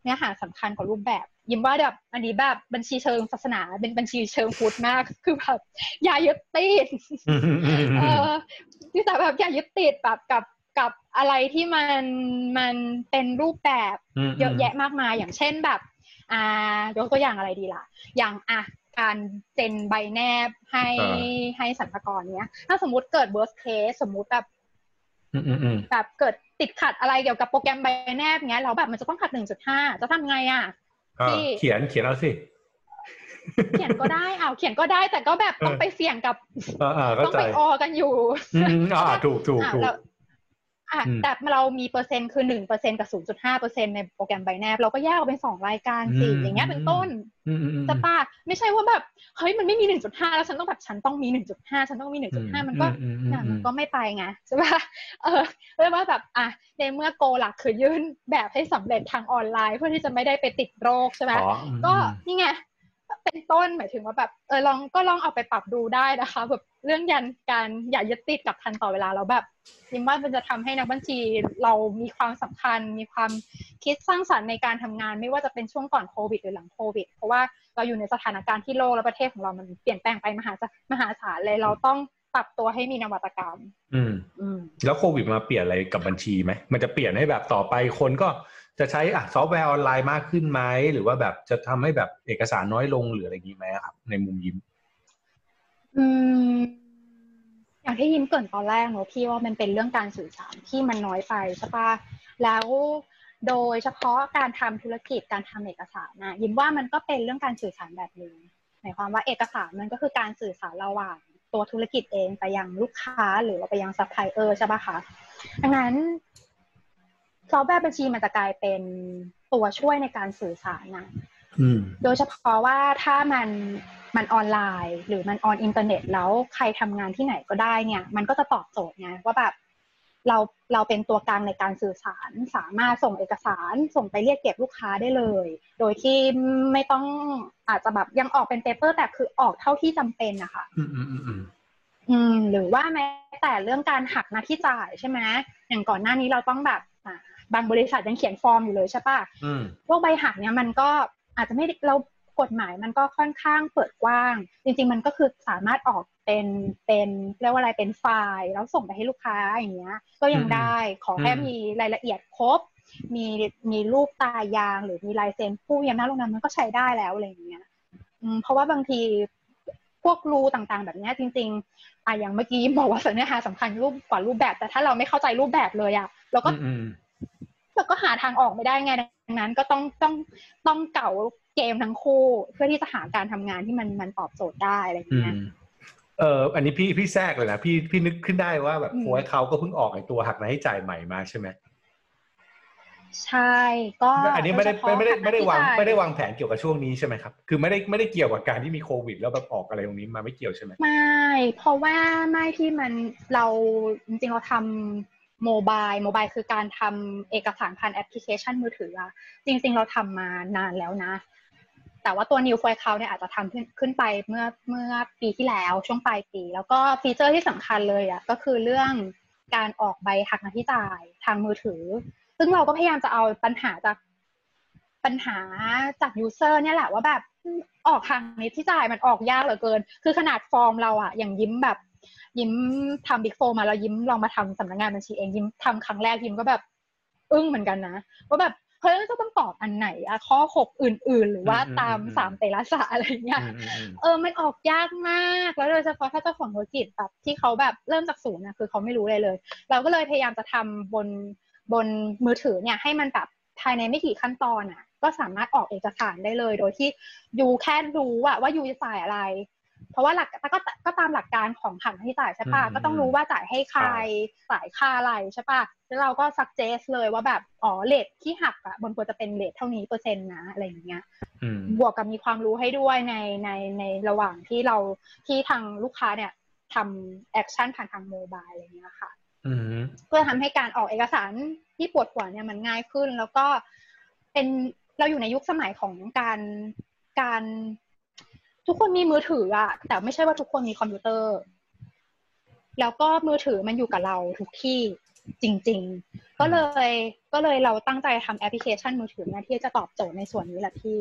เนื้อหาสำคัญกว่ารูปแบบ ยิ้มว่าแบบอันนี้แบบบัญชีเชิงศาสนาเป็นบัญชีเชิงพุทธมากคือแบบอย่ายึดติดอืมอืมอืมเออที่แต่แบบอย่ายึดติดแบบกับกับอะไรที่มันมันเป็นรูปแบบมเยอะแยะมากมายอย่างเช่นแบบ อ่ายกตัวอย่างอะไรดีล่ะ อย่างอะการเซ็นใบแนบให้ให้สรรพากรเนี้ย ถ้าสมมติเกิด worst case สมมุติแบบอืมอืมอืมแบบเกิดติดขัดอะไรเกี่ยวกับโปรแกรมใบแนบเงี้ยเราแบบมันจะต้องขัด1.5จะทำไงอะเออที่เขียนเขียนเอาสิเขียนก็ได้เอาเขียนก็ได้แต่ก็แบบต้องไปเสี่ยงกับเออเออเข้าต้องใจไปออกันอยู่อืมอ่าถูกถูกอะถูกแล้ว อะอืมแต่เรามีเปอร์เซ็นต์คือหนึ่งเปอร์เซ็นกับศูนย์จุดห้าเปอร์เซ็นในโปรแกรมไบแนบ เราก็แยกออกเป็นสองรายการสิอย่างเงี้ยเป็นต้นอืมอืมอืมจะป้าไม่ใช่ว่าแบบเฮ้ยมันไม่มีหนึ่งจุดห้าแล้วฉันต้องแบบฉันต้องมีหนึ่งจุดห้าฉันต้องมีหนึ่งจุดห้ามันก็อือือืน่ะอืมันก็ไม่ไปไงใช่ปะเออเรียกว่าแบบอะในเมื่อโกหลักคือยื่นแบบให้สำเร็จทางออนไลน์ เพื่อที่จะไม่ได้ไปติดโรคใช่ไหมอ๋ออืมก็นี่ไง เป็นต้นหมายถึงว่าแบบเออลองก็ลองเอาไปปรับดูได้นะคะ แบบเรื่องยันการอย่ายึดติดกับทันต่อเวลาแล้วแบบยิมว่ามันจะทำให้นักบัญชีเรามีความสำคัญ มีความคิดสร้างสรรค์ในการทำงาน ไม่ว่าจะเป็นช่วงก่อนโควิดหรือหลังโควิด เพราะว่าเราอยู่ในสถานการณ์ที่โลกและประเทศของเรามันเปลี่ยนแปลงไปมหาศาลมหาศาลเลยเราต้องปรับตัวให้มีนวัตกรรม อืมอืมแล้วโควิดมาเปลี่ยนอะไรกับบัญชีไหมมันจะเปลี่ยนให้แบบต่อไปคนก็ จะใช้อซอฟต์แวร์ออนไลน์มากขึ้นไหมหรือว่าแบบจะทำให้แบบเอกสารน้อยลงหรืออะไรอย่างนี้ไหมครับ ในมุมยิ้ม อืม อย่างที่ยิ้มเกริ่นตอนแรกเนอะพี่ว่ามันเป็นเรื่องการสื่อสารที่มันน้อยไปใช่ปะแล้วโดยเฉพาะการทำธุรกิจการทำเอกสารนะยิ้มว่ามันก็เป็นเรื่องการสื่อสารแบบหนึ่งหมายความว่าเอกสารมันก็คือการสื่อสารระหว่างตัวธุรกิจเองไปยังลูกค้าหรือว่าไปยังซัพพลายเออร์ใช่ปะคะดังนั้น ซอฟต์แวร์บัญชีมันจะกลายเป็นตัวช่วยในการสื่อสารนะอืมโดยเฉพาะว่าถ้ามันมันออนไลน์ หรือมัน on อินเทอร์เน็ต แล้วใครทำงานที่ไหนก็ได้เนี่ย มันก็จะตอบโจทย์ไงว่าแบบเราเราเป็นตัวกลางในการสื่อสารสามารถส่งเอกสารส่งไปเรียกเก็บลูกค้าได้เลย โดยที่ไม่ต้องอาจจะแบบยังออกเป็นเปเปอร์แต่คือออกเท่าที่จำเป็นนะคะอืมอืมอืมอืมอืมหรือว่าแม้แต่เรื่องการหักหน้าที่จ่ายใช่ไหมอย่างก่อนหน้านี้เราต้องแบบอ่า บางบริษัทยังเขียนฟอร์มอยู่เลยใช่ปะอืมพวกใบหักเนี่ยมันก็อาจจะไม่ได้เรากฎหมายมันก็ค่อนข้างเปิดกว้าง จริง ๆ มันก็คือสามารถออกเป็นเป็นเรียกว่าอะไรเป็นไฟล์แล้วส่งไปให้ลูกค้าอย่างเงี้ย ก็ยังได้ขอแค่มีรายละเอียดครบ มีมีรูปตายางหรือมีลายเซ็นผู้มีอำนาจลงนามมันก็ใช้ได้แล้วอะไรอย่างเงี้ยอืมเพราะว่าบางทีพวกรูต่างๆ แบบเนี้ยจริงๆอะอย่างเมื่อกี้บอกว่าสัญญาสำคัญรูปกว่ารูปแบบ แต่ถ้าเราไม่เข้าใจรูปแบบเลยอะเราก็อืมอืมเรา ก็หาทางออกไม่ได้ไงดังนั้น ก็ต้องต้องต้องเก่าเกมทั้งคู่ เพื่อที่จะหาการทำงานที่มันมันตอบโจทย์ได้อะไรอย่างอืเงี้ยมเอออันนี้พี่พี่แทรกเลยนะพี่พี่นึกขึ้นได้ว่าแบบอืมโค้ชเขาก็เพิ่งออกไอตัวหักหน้าให้จ่ายใหม่มาใช่ไหมใช่ ก็อันนี้ไม่ได้โยเฉพาะไม่ได้ไม่ได้วางค่าใช้จ่ยไม่ได้วางแผนเกี่ยวกับช่วงนี้ใช่ไหมครับ คือไม่ได้ไม่ได้เกี่ยวกับการที่มีโควิด แล้วแบบออกอะไรตรงนี้มาไม่เกี่ยวใช่ไหมไม่ เพราะว่าไม่ที่มันเราจริงๆเราทำ โมบายโมบายคือการทำเอกสารผ่านแอปพลิเคชันมือถืออะจริง ๆ เราทำมานานแล้วนะ แต่ว่าตัว New for Account เนี่ยอาจจะทำขึ้นขึ้นไปเมื่อเมื่อปีที่แล้วช่วงปลายปี แล้วก็ feature ที่สำคัญเลยอะก็คือเรื่องการออกใบหักหน้าที่จ่ายทางมือถือ ซึ่งเราก็พยายามจะเอาปัญหาจากปัญหาจาก user เนี่ยแหละว่าแบบออกทางนี้ที่จ่ายมันออกยากเหลือเกิน คือขนาดฟอร์มเราอะอย่างยิ้มแบบ ยิ้มทำ Big Four มาแล้วยิ้มลองมาทำสำนักงานบัญชีเองยิ้มทำครั้งแรกยิ้มก็แบบอึ้งเหมือนกันนะว่าแบบเฮ้ยจะต้องตอบอันไหนอะข้อหกอื่น ๆ หรือว่าตามสามเตระสะอะไรเงี้ยอืมอืมอืมเออมันออกยากมากแล้วโดยเฉพาะถ้าเจ้าของธุรกิจแบบที่เขาแบบเริ่มจากศูนย์นะคือเขาไม่รู้เลยเลย เราก็เลยพยายามจะทำบนบนมือถือเนี่ยให้มันแบบภายในไม่กี่ขั้นตอนอะก็สามารถออกเอกสารได้เลย โดยที่ยูแค่รู้อะว่ายูจะจ่ายอะไร เพราะว่าหลักก็ก็ก็ตามหลักการของหักที่จ่ายใช่ปะอืมก็ต้องรู้ว่าจ่ายให้ใครจ่ายค่าอะไรใช่ปะแล้วเราก็ suggest เลยว่าแบบอ๋อ rate ที่หักอะมันควรจะเป็น rate เท่านี้เปอร์เซ็นต์นะอะไรอย่างเงี้ยอืมบวกกับมีความรู้ให้ด้วยในในในระหว่างที่เราที่ทางลูกค้าเนี่ยทำ action ผ่านทาง mo bile อะไรเงี้ยค่ะอืมเพื่อทำให้การออกเอกสารที่ปวดหัวเนี่ยมันง่ายขึ้น แล้วก็เป็นเราอยู่ในยุคสมัยของการการ ทุกคนมีมือถืออะแต่ไม่ใช่ว่าทุกคนมีคอมพิวเตอร์ แล้วก็มือถือมันอยู่กับเราทุกที่จริง ๆ ก็เลยก็เลยเราตั้งใจทำแอปพลิเคชันมือถือเนี่ยที่จะตอบโจทย์ในส่วนนี้แหละพี่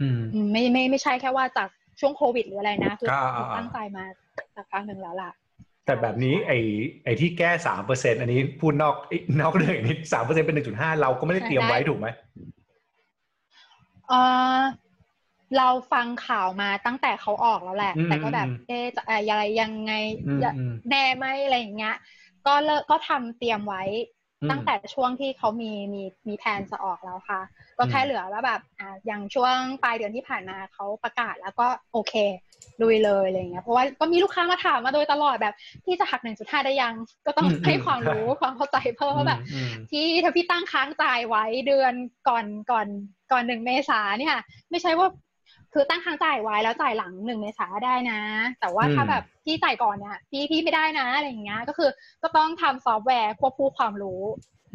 อืม อืมไม่ไม่ไม่ใใช่แค่ว่าจากช่วงโควิดหรืออะไรนะคืออ่าอ่าอ่า ตั้งใจมาสักพักหนึ่งแล้วล่ะ แต่แบบนี้ไอ้ไอ้ที่แก้สามเปอร์เซ็นอันนี้พูดนอกเอ้ยนอกเรื่องอันนี้สามเปอร์เซ็นเป็นหนึ่งจุดห้าเราก็ไม่ได้เตรียมไว้ถูกไหม เออ เราฟังข่าวมาตั้งแต่เขาออกแล้วแหละอืมแต่ก็แบบอืมเอ๊ะจะอะไรยังไงอืมจะอืมแน่ไหมอะไรอย่างเงี้ย ก็เลิกก็ทำเตรียมไว้ตั้งแต่ช่วงที่เขามีมีมีแผนจะออกแล้วค่ะ ก็แค่เหลือว่าแบบอ่าอย่างช่วงปลายเดือนที่ผ่านมาเขาประกาศแล้วก็โอเคลุยเลยอะไรเงี้ยเพราะว่าก็มีลูกค้ามาถามมาโดยตลอดแบบพี่จะหัก1.5ได้ยัง ก็ต้องให้ความรู้ความเข้าใจเพิ่มว่าแบบที่ถ้าพี่ตั้งค้างจ่ายไว้เดือนก่อนก่อนก่อนหนึ่งเมษาเนี่ย ไม่ใช่ว่า คือตั้งค้างจ่ายไว้แล้วจ่ายหลังหนึ่งเมษาได้นะ แต่ว่าถ้าแบบพี่จ่ายก่อนเนี่ยพี่พี่ไม่ได้นะอะไรอย่างเงี้ย ก็คือก็ต้องทำซอฟต์แวร์ควบคู่ความรู้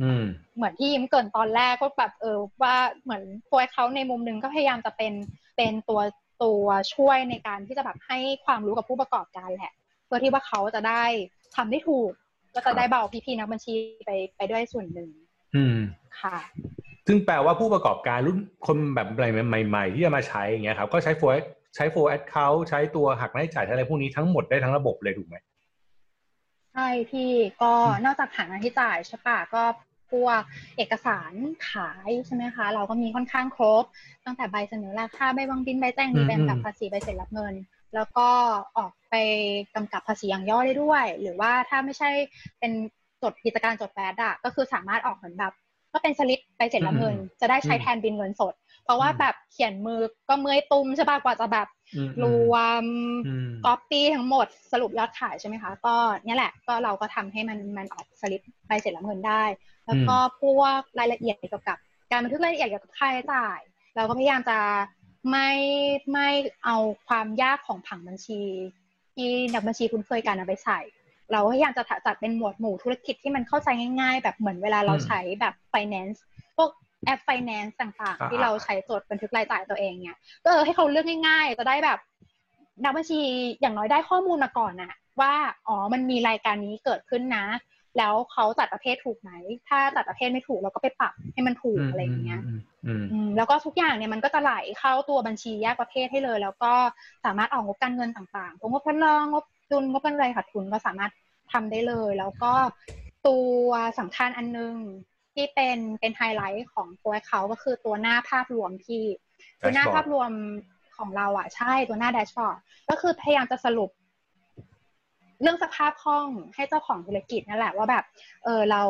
อืมเหมือนที่ยิ้มเกินตอนแรกก็แบบเออว่าเหมือนตัวเขาในมุมหนึ่งก็พยายามจะเป็นเป็นตัวตัวช่วยในการที่จะแบบให้ความรู้กับผู้ประกอบการแหละ เพื่อที่ว่าเขาจะได้ทำได้ถูก ก็จะได้เบาพี่ๆนักบัญชีไปไปด้วยส่วนหนึ่งอืมค่ะ ซึ่งแปลว่าผู้ประกอบการรุ่นคนแบบใหม่ ๆ ที่จะมาใช้อย่างเงี้ยครับก็ใช้ Flow ใช้ FlowAccount ใช้ตัวหักรายจ่ายอะไรพวกนี้ทั้งหมดได้ทั้งระบบเลยถูกไหมใช่พี่ก็นอกจากหางานที่จ่ายใช่ปะก็พวกเอกสารขายใช่ไหมคะ เราก็มีค่อนข้างครบ ตั้งแต่ใบเสนอราคาใบวางบิลใบแจ้งหนี้ใบกำกับภาษีใบเสร็จรับเงิน แล้วก็ออกใบกำกับภาษีอย่างย่อได้ด้วย หรือว่าถ้าไม่ใช่เป็นจดกิจการจดแบดอะก็คือสามารถออกเหมือนแบบ ก็เป็นสลิปใบเสร็จรับเงิน จะได้ใช้แทนบินเงินสด เพราะว่าแบบเขียนมือก็เมื่อยตุ้มใช่ปะกว่าจะแบบอืมรวมอืมก๊อปปี้ทั้งหมดสรุปยอดขายใช่ไหมคะ ก็เนี่ยแหละก็เราก็ทำให้มันมันออกสลิปใบเสร็จรับเงินได้ แล้วก็พวกรายละเอียดเกี่ยวกับ การบันทึกรายละเอียดเกี่ยวกับค่าใช้จ่าย เราก็พยายามจะไม่ไม่เอาความยากของผังบัญชี ที่นักบัญชีคุ้นเคยกันเอาไปใส่ เราก็พยายามจะจัดเป็นหมวดหมู่ธุรกิจที่มันเข้าใจง่ายๆ แบบเหมือนเวลาเราอืมใช้แบบ finance พวกแอป finance ต่างๆ ที่อ่าเราใช้จดบันทึกรายจ่ายตัวเองเนี่ยก็เออให้เขาเลือกง่าย ๆ จะได้แบบนักบัญชีอย่างน้อยได้ข้อมูลมาก่อนนะว่าอ๋อมันมีรายการนี้เกิดขึ้นนะ แล้วเขาจัดประเภทถูกไหม ถ้าจัดประเภทไม่ถูกเราก็ไปปรับให้มันถูกอะไรอย่างเงี้ยอืมอืมอืมแล้วก็ทุกอย่างเนี่ยมันก็จะไหลเข้าตัวบัญชีแยกประเภทให้เลย แล้วก็สามารถออกงบการเงินต่างๆพวกงบพลองงบ ดุลงบกำไรขาดทุนก็สามารถทำได้เลย แล้วก็ตัวสำคัญอันนึงที่เป็นเป็นไฮไลท์ของตัวเขาก็คือตัวหน้าภาพรวมที่ตัวหน้า Dashboard ภาพรวมของเราอะใช่ตัวหน้าแดชบอร์ดก็คือพยายามจะสรุป เรื่องสภาพคล่องให้เจ้าของธุรกิจนั่นแหละว่าแบบ เออเรา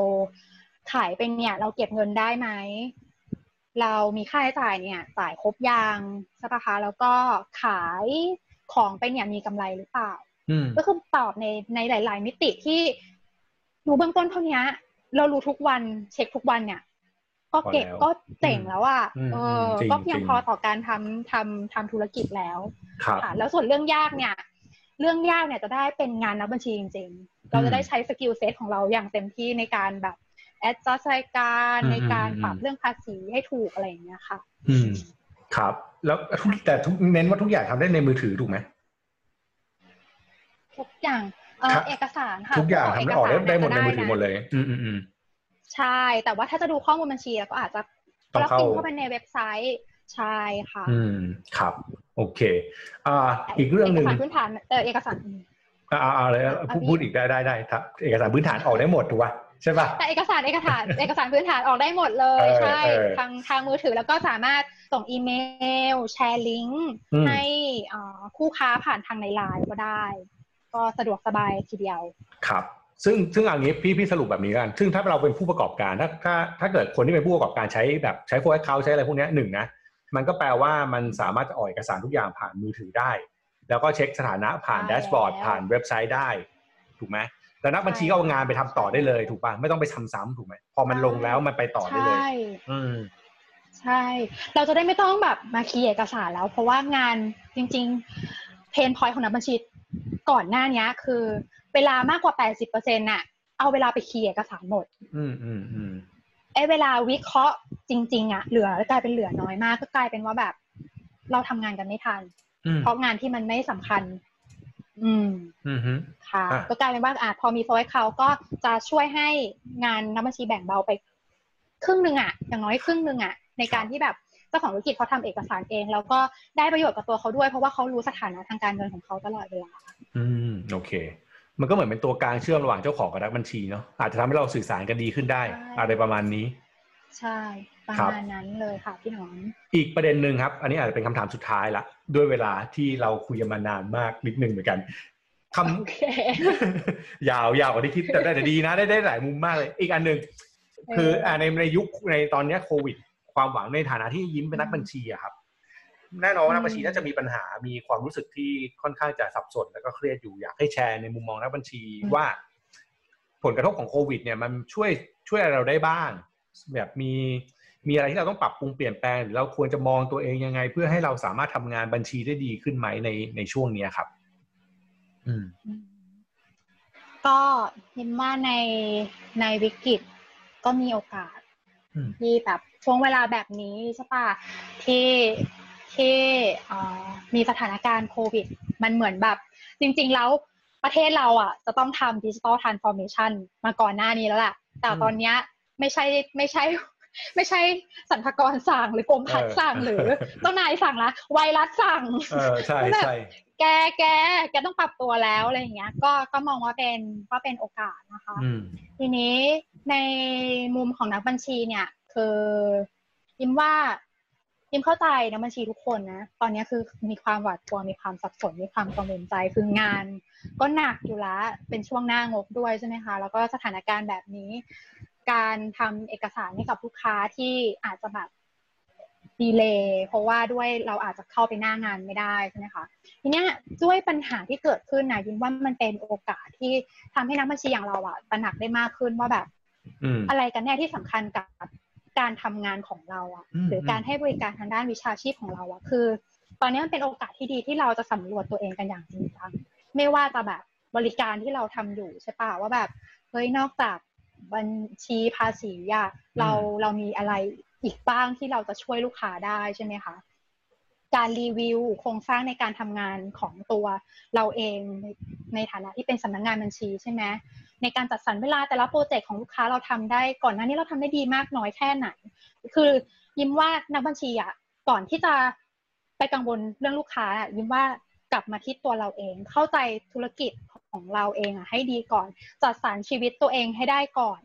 ขายไปเนี่ย เราเก็บเงินได้ไหมเรามีค่าใช้จ่ายเนี่ยจ่ายครบยังใช่ปะคะแล้วก็ขายของไปเนี่ยมีกำไรหรือเปล่าอืม ก็คือตอบในในหลาย ๆ มิติที่รู้เบื้องต้นเท่านี้เรารู้ทุกวันเช็คทุกวันเนี่ย ก็เก่งพอแล้วก็เจ๋งแล้วอะอืมเออจริงก็เพียงจริงพอต่อการทำทำทำธุรกิจแล้วครับค่ะแล้วส่วนเรื่องยากเนี่ย เรื่องยากเนี่ยจะได้เป็นงานนักบัญชีจริง ๆ เราจะได้ใช้ skill set ของเราอย่างเต็มที่ในการแบบแอดจัสรายการอืมในการอืมปรับเรื่องภาษีให้ถูกอะไรอย่างเงี้ยค่ะ อืมครับ แล้วทุกแต่ทุกเน้นว่าทุกอย่างทำได้ในมือถือถูกไหม ทุกอย่างเอ่อครับเอกสารค่ะทุกอย่างพวทำได้ออกได้เสรได้หมดในจะมือถือหมดเลยอืมอืมอืมใช่ แต่ว่าถ้าจะดูข้อมูลบัญชีเราก็อาจจะต้องล็อกเข้าอินเข้าไปในเว็บไซต์ใช่ค่ะ อืมครับ โอเค อ่า อีกเรื่องหนึ่งเอกสารพื้นฐานเออเอกสารอืมอ่าอ่าเอาเลยอะพูดพี่พูดอีกได้ได้ได้ครับเอกสารพื้นฐานออกได้หมดถูกป่ะใช่ป่ะแต่เอกสารเอกสารเอกสารพื้นฐานออกได้หมดเลยเออใช่เออทางทางมือถือแล้วก็สามารถส่งอีเมล แชร์ลิงก์อืมให้อ่าคู่ค้าผ่านทางในไลน์ก็ได้ ก็สะดวกสบายทีเดียวครับซึ่งซึ่งอย่างนี้พี่พี่สรุปแบบนี้กัน ซึ่งถ้าเราเป็นผู้ประกอบการถ้าถ้าถ้าเกิดคนที่เป็นผู้ประกอบการใช้แบบใช้โฟล์เขาใช้อะไรพวกเนี้ยหนึ่งนะมันก็แปลว่ามันสามารถจะออกเอกสารทุกอย่างผ่านมือถือได้ แล้วก็เช็คสถานะผ่านใช่แดชบอร์ดแล้วผ่านเว็บไซต์ได้ ถูกไหมแล้วนักบัญชีใช่ก็เอางานไปทำต่อได้เลยถูกป่ะไม่ต้องไปทำซ้ำถูกไหมพอมันลงแล้วมันไปต่อได้เลยใช่อืมใช่ เราจะได้ไม่ต้องแบบมาเคลียร์เอกสารแล้ว เพราะว่างานจริง ๆ เพนพอยของนักบัญชี ก่อนหน้านี้คือ เวลามากกว่า80%น่ะ เอาเวลาไปเคลียร์เอกสารหมด อืมอืมอืมไอ้เวลาวิเคราะห์จริง ๆ อะ เหลือกลายเป็นเหลือน้อยมากก็กลายเป็นว่าแบบ เราทำงานกันไม่ทันอืมเพราะงานที่มันไม่สำคัญ อืมอืมฮึค่ะอะ ก็กลายเป็นว่าอะพอมีโฟล์เขาก็จะช่วยให้งานนักบัญชีแบ่งเบาไป ครึ่งหนึ่งอะ อย่างน้อยครึ่งหนึ่งอะ ในการที่แบบเจ้าของธุรกิจเขาทำเอกสารเอง แล้วก็ได้ประโยชน์กับตัวเขาด้วย เพราะว่าเขารู้สถานะทางการเงินของเขาตลอดเวลา อืมโอเค มันก็เหมือนเป็นตัวกลางเชื่อมระหว่างเจ้าของกับนักบัญชีเนาะอาจจะทำให้เราสื่อสารกันดีขึ้นได้ใช่อะไรประมาณนี้ ใช่ประครับมาณนั้นเลยค่ะพี่หนอมอีกประเด็นหนึ่งครับ อันนี้อาจจะเป็นคำถามสุดท้ายละด้วยเวลาที่เราคุยกันมานานมากนิดนึงเหมือนกันคำโอเคยาวยาวกว่าที่คิดแต่ได้แต่ดีนะได้ได้หลายมุมมากเลย อีกอันหนึ่งคืออ่าในในยุคในตอนเนี้ยโควิด ความหวังในฐานะที่ยิ้มเป็นนักบัญชีอะครับแน่นอนว่านักบัญชีน่าจะมีปัญหา มีความรู้สึกที่ค่อนข้างจะสับสนแล้วก็เครียดอยู่อยากให้แชร์ในมุมมองนักบัญชีว่า ผลกระทบของโควิด เนี่ยมันช่วยช่วยอะไรเราได้บ้าง แบบมีมีอะไรที่เราต้องปรับปรุงเปลี่ยนแปลงหรือเราควรจะมองตัวเองยังไง เพื่อให้เราสามารถทำงานบัญชีได้ดีขึ้นไหมในในช่วงเนี้ยครับ อืม ก็ยินว่าในในวิกฤตก็มีโอกาสอืมที่แบบ ช่วงเวลาแบบนี้ใช่ปะที่ที่เอ่อมีสถานการณ์โควิด มันเหมือนแบบ จริง ๆ แล้วประเทศเราอะ จะต้องทำดิจิ t a ลทรานส์ฟอร์เมชันมาก่อนหน้านี้แล้วแหละแต่ตอนเนี้ยไม่ใช่ไม่ใช่ไม่ใช่สรรพากรสั่งหรือกรมพัฒน์สั่งหรือเจ้านายสั่งละไวรัสสั่งเออใช่ใช่แกแกแกต้องปรับตัวแล้วอะไรอย่างเงี้ย ก็ก็มองว่าเป็นว่าเป็นโอกาสนะคะอืมทีนี้ในมุมของนักบัญชีเนี่ย คือยิ้มว่ายิมเข้าใจนักบัญชีทุกคนนะ ตอนนี้คือมีความหวาดกลัวมีความสับสนมีความกังวลใจคืองาน ก็หนักอยู่แล้วเป็นช่วงหน้างบด้วยใช่ไหมคะ แล้วก็สถานการณ์แบบนี้ การทำเอกสารให้กับลูกค้าที่อาจจะแบบดีเลย์เพราะว่าด้วยเราอาจจะเข้าไปหน้างานไม่ได้ใช่ไหมคะทีเนี้ยด้วยปัญหาที่เกิดขึ้นนะยินว่ามันเป็นโอกาสที่ทำให้นักบัญชีอย่างเราอะตระหนักได้มากขึ้นว่าแบบอืมอะไรกันแน่ที่สำคัญกับ การทำงานของเราอะอืมหรือการให้บริการทางด้านวิชาชีพของเราอะคือ ตอนนี้มันเป็นโอกาสที่ดีที่เราจะสำรวจตัวเองกันอย่างจริงจังไม่ว่าจะแบบบริการที่เราทำอยู่ใช่ปะว่าแบบเฮ้ยนอกจากบัญชีภาษีอะเราเรามีอะไรอีกบ้างที่เราจะช่วยลูกค้าได้ใช่ไหมคะการรีวิวโครงสร้างในการทำงานของตัวเราเองในในฐานะที่เป็นสำนักงานบัญชีใช่ไหม ในการจัดสรรเวลาแต่ละโปรเจกต์ของลูกค้าเราทำได้ ก่อนหน้านี้เราทำได้ดีมากน้อยแค่ไหน คือยิ้มว่านักบัญชีอะก่อนที่จะไปกังวลเรื่องลูกค้าอะยิ้มว่ากลับมาที่ตัวเราเอง เข้าใจธุรกิจของเราเองอะให้ดีก่อน จัดสรรชีวิตตัวเองให้ได้ก่อน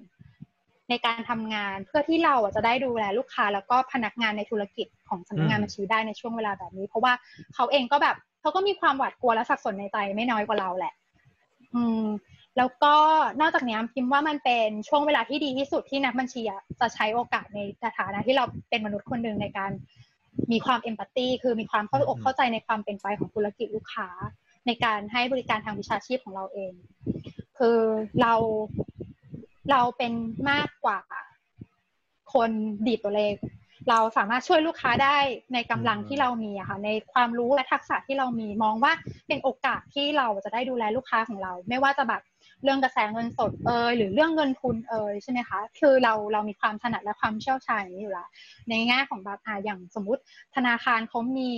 ในการทำงานเพื่อที่เราอะจะได้ดูแลลูกค้า แล้วก็พนักงานในธุรกิจของสำนักงานบัญชีได้ในช่วงเวลาแบบนี้ เพราะว่าเขาเองก็แบบเขาก็มีความหวาดกลัวและสับสนในใจไม่น้อยกว่าเราแหละ อืม แล้วก็นอกจากนี้พิมพ์ว่ามันเป็นช่วงเวลาที่ดีที่สุดที่นักบัญชีจะใช้โอกาสในฐานะที่เราเป็นมนุษย์คนหนึ่งในการมีความเอมพัตตีคือมีความเข้าอกเข้าใจในความเป็นไปของธุรกิจลูกค้า ในการให้บริการทางวิชาชีพของเราเอง คือเราเราเป็นมากกว่าคนดีดตัวเลข เราสามารถช่วยลูกค้าได้ในกำลังที่เรามีอะค่ะในความรู้และทักษะที่เรามีมองว่าเป็นโอกาสที่เราจะได้ดูแลลูกค้าของเรา ไม่ว่าจะแบบเรื่องกระแสเงินสดเอยหรือเรื่องเงินทุนเอยใช่ไหมคะ คือเราเรามีความถนัดและความเชี่ยวชาญอย่างนี้อยู่แล้วในแง่ของแบบอ่าอย่างสมมุติธนาคารเขามี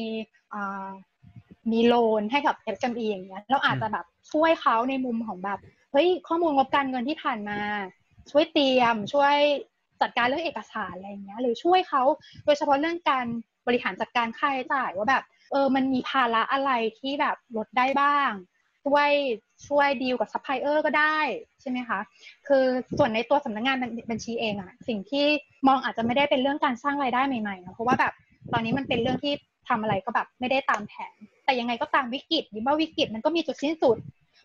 อ่ามีโลนให้กับ SME อย่างเงี้ยเราอาจจะแบบช่วยเขาในมุมของแบบเฮ้ยข้อมูลงบการเงินที่ผ่านมา ช่วยเตรียมช่วย จัดการเรื่องเอกสารอะไรอย่างเงี้ยหรือช่วยเขาโดยเฉพาะเรื่องการบริหารจัดการค่าใช้จ่ายว่าแบบเออมันมีภาระอะไรที่แบบลดได้บ้างช่วยช่วยดีลกับซัพพลายเออร์ก็ได้ใช่ไหมคะคือส่วนในตัวสำนักงานบัญชีเองอะสิ่งที่มองอาจจะไม่ได้เป็นเรื่องการสร้างรายได้ใหม่ๆนะเพราะว่าแบบตอนนี้มันเป็นเรื่องที่ทำอะไรก็แบบไม่ได้ตามแผน แต่ยังไงก็ตามวิกฤตยิ้มว่าวิกฤตมันก็มีจุดสิ้นสุด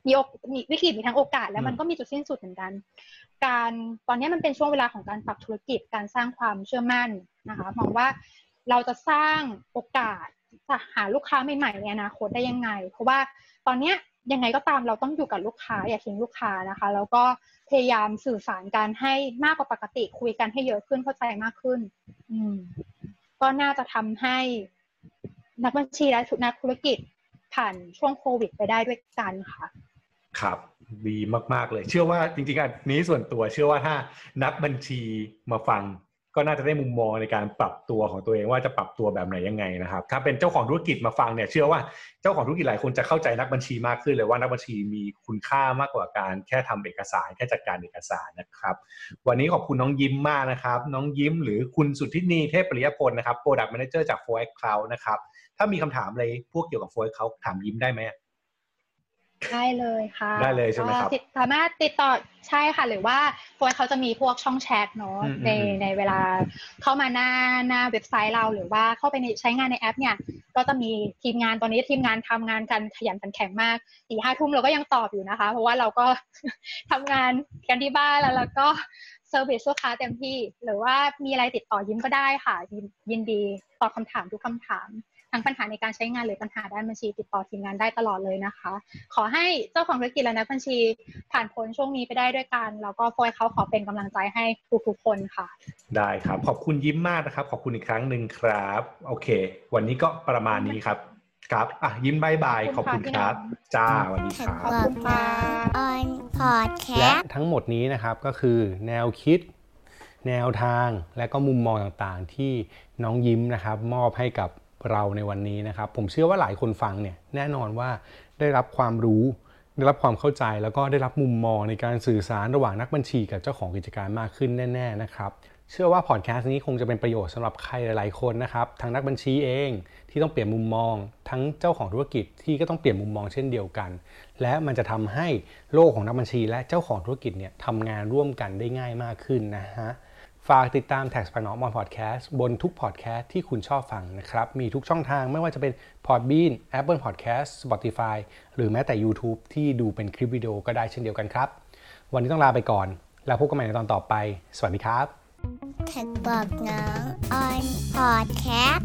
มีโอกมีวิกฤตมีทั้งโอกาส แล้วมันก็มีจุดสิ้นสุดเหมือนกัน การตอนนี้มันเป็นช่วงเวลาของการปรับธุรกิจการสร้างความเชื่อมั่นนะคะมองว่าเราจะสร้างโอกาสจะหาลูกค้าใหม่ๆในอนาคตได้ยังไง เพราะว่าตอนเนี้ยยังไงก็ตามเราต้องอยู่กับลูกค้าอย่าทิ้งลูกค้านะคะ แล้วก็พยายามสื่อสารกันให้มากกว่าปกติคุยกันให้เยอะขึ้นเข้าใจมากขึ้น อืม ก็น่าจะทำให้นักบัญชีและนักธุรกิจผ่านช่วงโควิดไปได้ด้วยกันค่ะ ครับดีมาก ๆ เลย เชื่อว่าจริงๆอันนี้ส่วนตัว เชื่อว่าถ้านักบัญชีมาฟัง ก็น่าจะได้มุมมองในการปรับตัวของตัวเองว่าจะปรับตัวแบบไหนยังไงนะครับ ถ้าเป็นเจ้าของธุรกิจมาฟังเนี่ยเชื่อว่าเจ้าของธุรกิจหลายคนจะเข้าใจนักบัญชีมากขึ้นเลยว่านักบัญชีมีคุณค่ามากกว่าการแค่ทำเอกสารแค่จัดการเอกสารนะครับ วันนี้ขอบคุณน้องยิ้มมากนะครับ น้องยิ้มหรือคุณสุทธินีเทพปริยพลนะครับ Product Manager จาก f o r e x Cloud นะครับถ้ามีคำถามอะไรพวกเกี่ยวกับ f o r e x Cloud ถามยิ้มได้ไหม ได้เลยค่ะได้เลยใช่ไหมครับก็ติดสามารถติดต่อใช่ค่ะ หรือว่า Flow เขาจะมีพวกช่องแชทเนาะอืมในอืมในเวลาเข้ามาหน้าหน้าเว็บไซต์เรา หรือว่าเข้าไปในใช้งานในแอปเนี่ย ก็จะมีทีมงานตอนนี้ทีมงานทำงานกันขยันขันแข็งมากสี่ห้าทุ่มเราก็ยังตอบอยู่นะคะ เพราะว่าเราก็ทำงานกันที่บ้านแล้วแล้วก็ service ลูกค้าเต็มที่ หรือว่ามีอะไรติดต่อยิ้มก็ได้ค่ะ ยินยินดีตอบคำถามทุกคำถาม ทั้งปัญหาในการใช้งานหรือปัญหาด้านบัญชีติดต่อทีมงานได้ตลอดเลยนะคะ ขอให้เจ้าของธุรกิจและนักบัญชี ผ่านพ้นช่วงนี้ไปได้ด้วยกัน แล้วก็โฟยเขาขอเป็นกำลังใจให้ทุกๆคนค่ะ ได้ครับขอบคุณยิ้มมากนะครับ ขอบคุณอีกครั้งหนึ่งครับ โอเค วันนี้ก็ประมาณนี้ครับครับอะยิ้มบายบายขขออบบคุคุณณคค่ะรับ จ้าสวัสดีแท็คกรับบอกน้องออนพอดแคและสต์ทั้งหมดนี้นะครับก็คือแนวคิด แนวทางและก็มุมมองต่างๆ ที่น้องยิ้มนะครับ มอบให้กับ เราในวันนี้นะครับ ผมเชื่อว่าหลายคนฟังเนี่ยแน่นอนว่าได้รับความรู้ ได้รับความเข้าใจแล้วก็ได้รับมุมมองในการสื่อสารระหว่างนักบัญชีกับเจ้าของกิจการมากขึ้นแน่ ๆนะครับ เชื่อว่าพอดแคสต์นี้คงจะเป็นประโยชน์สำหรับใครหลายๆคนนะครับทั้งนักบัญชีเองที่ต้องเปลี่ยนมุมมอง ทั้งเจ้าของธุรกิจที่ก็ต้องเปลี่ยนมุมมองเช่นเดียวกัน และมันจะทำให้โลกของนักบัญชี และเจ้าของธุรกิจเนี่ยทำงานร่วมกันได้ง่ายมากขึ้นนะฮะ ฝากติดตาม Tax ปานอมอนพอดแคสต์บนทุกพอดแคสต์ที่คุณชอบฟังนะครับ มีทุกช่องทางไม่ว่าจะเป็น Podbean Apple Podcast Spotify หรือแม้แต่ YouTube ที่ดูเป็นคลิปวิดีโอก็ได้เช่นเดียวกันครับ วันนี้ต้องลาไปก่อน แล้วพบกันใหม่ในตอนต่อไป สวัสดีครับแท็กบอกน้องออนพอดแคส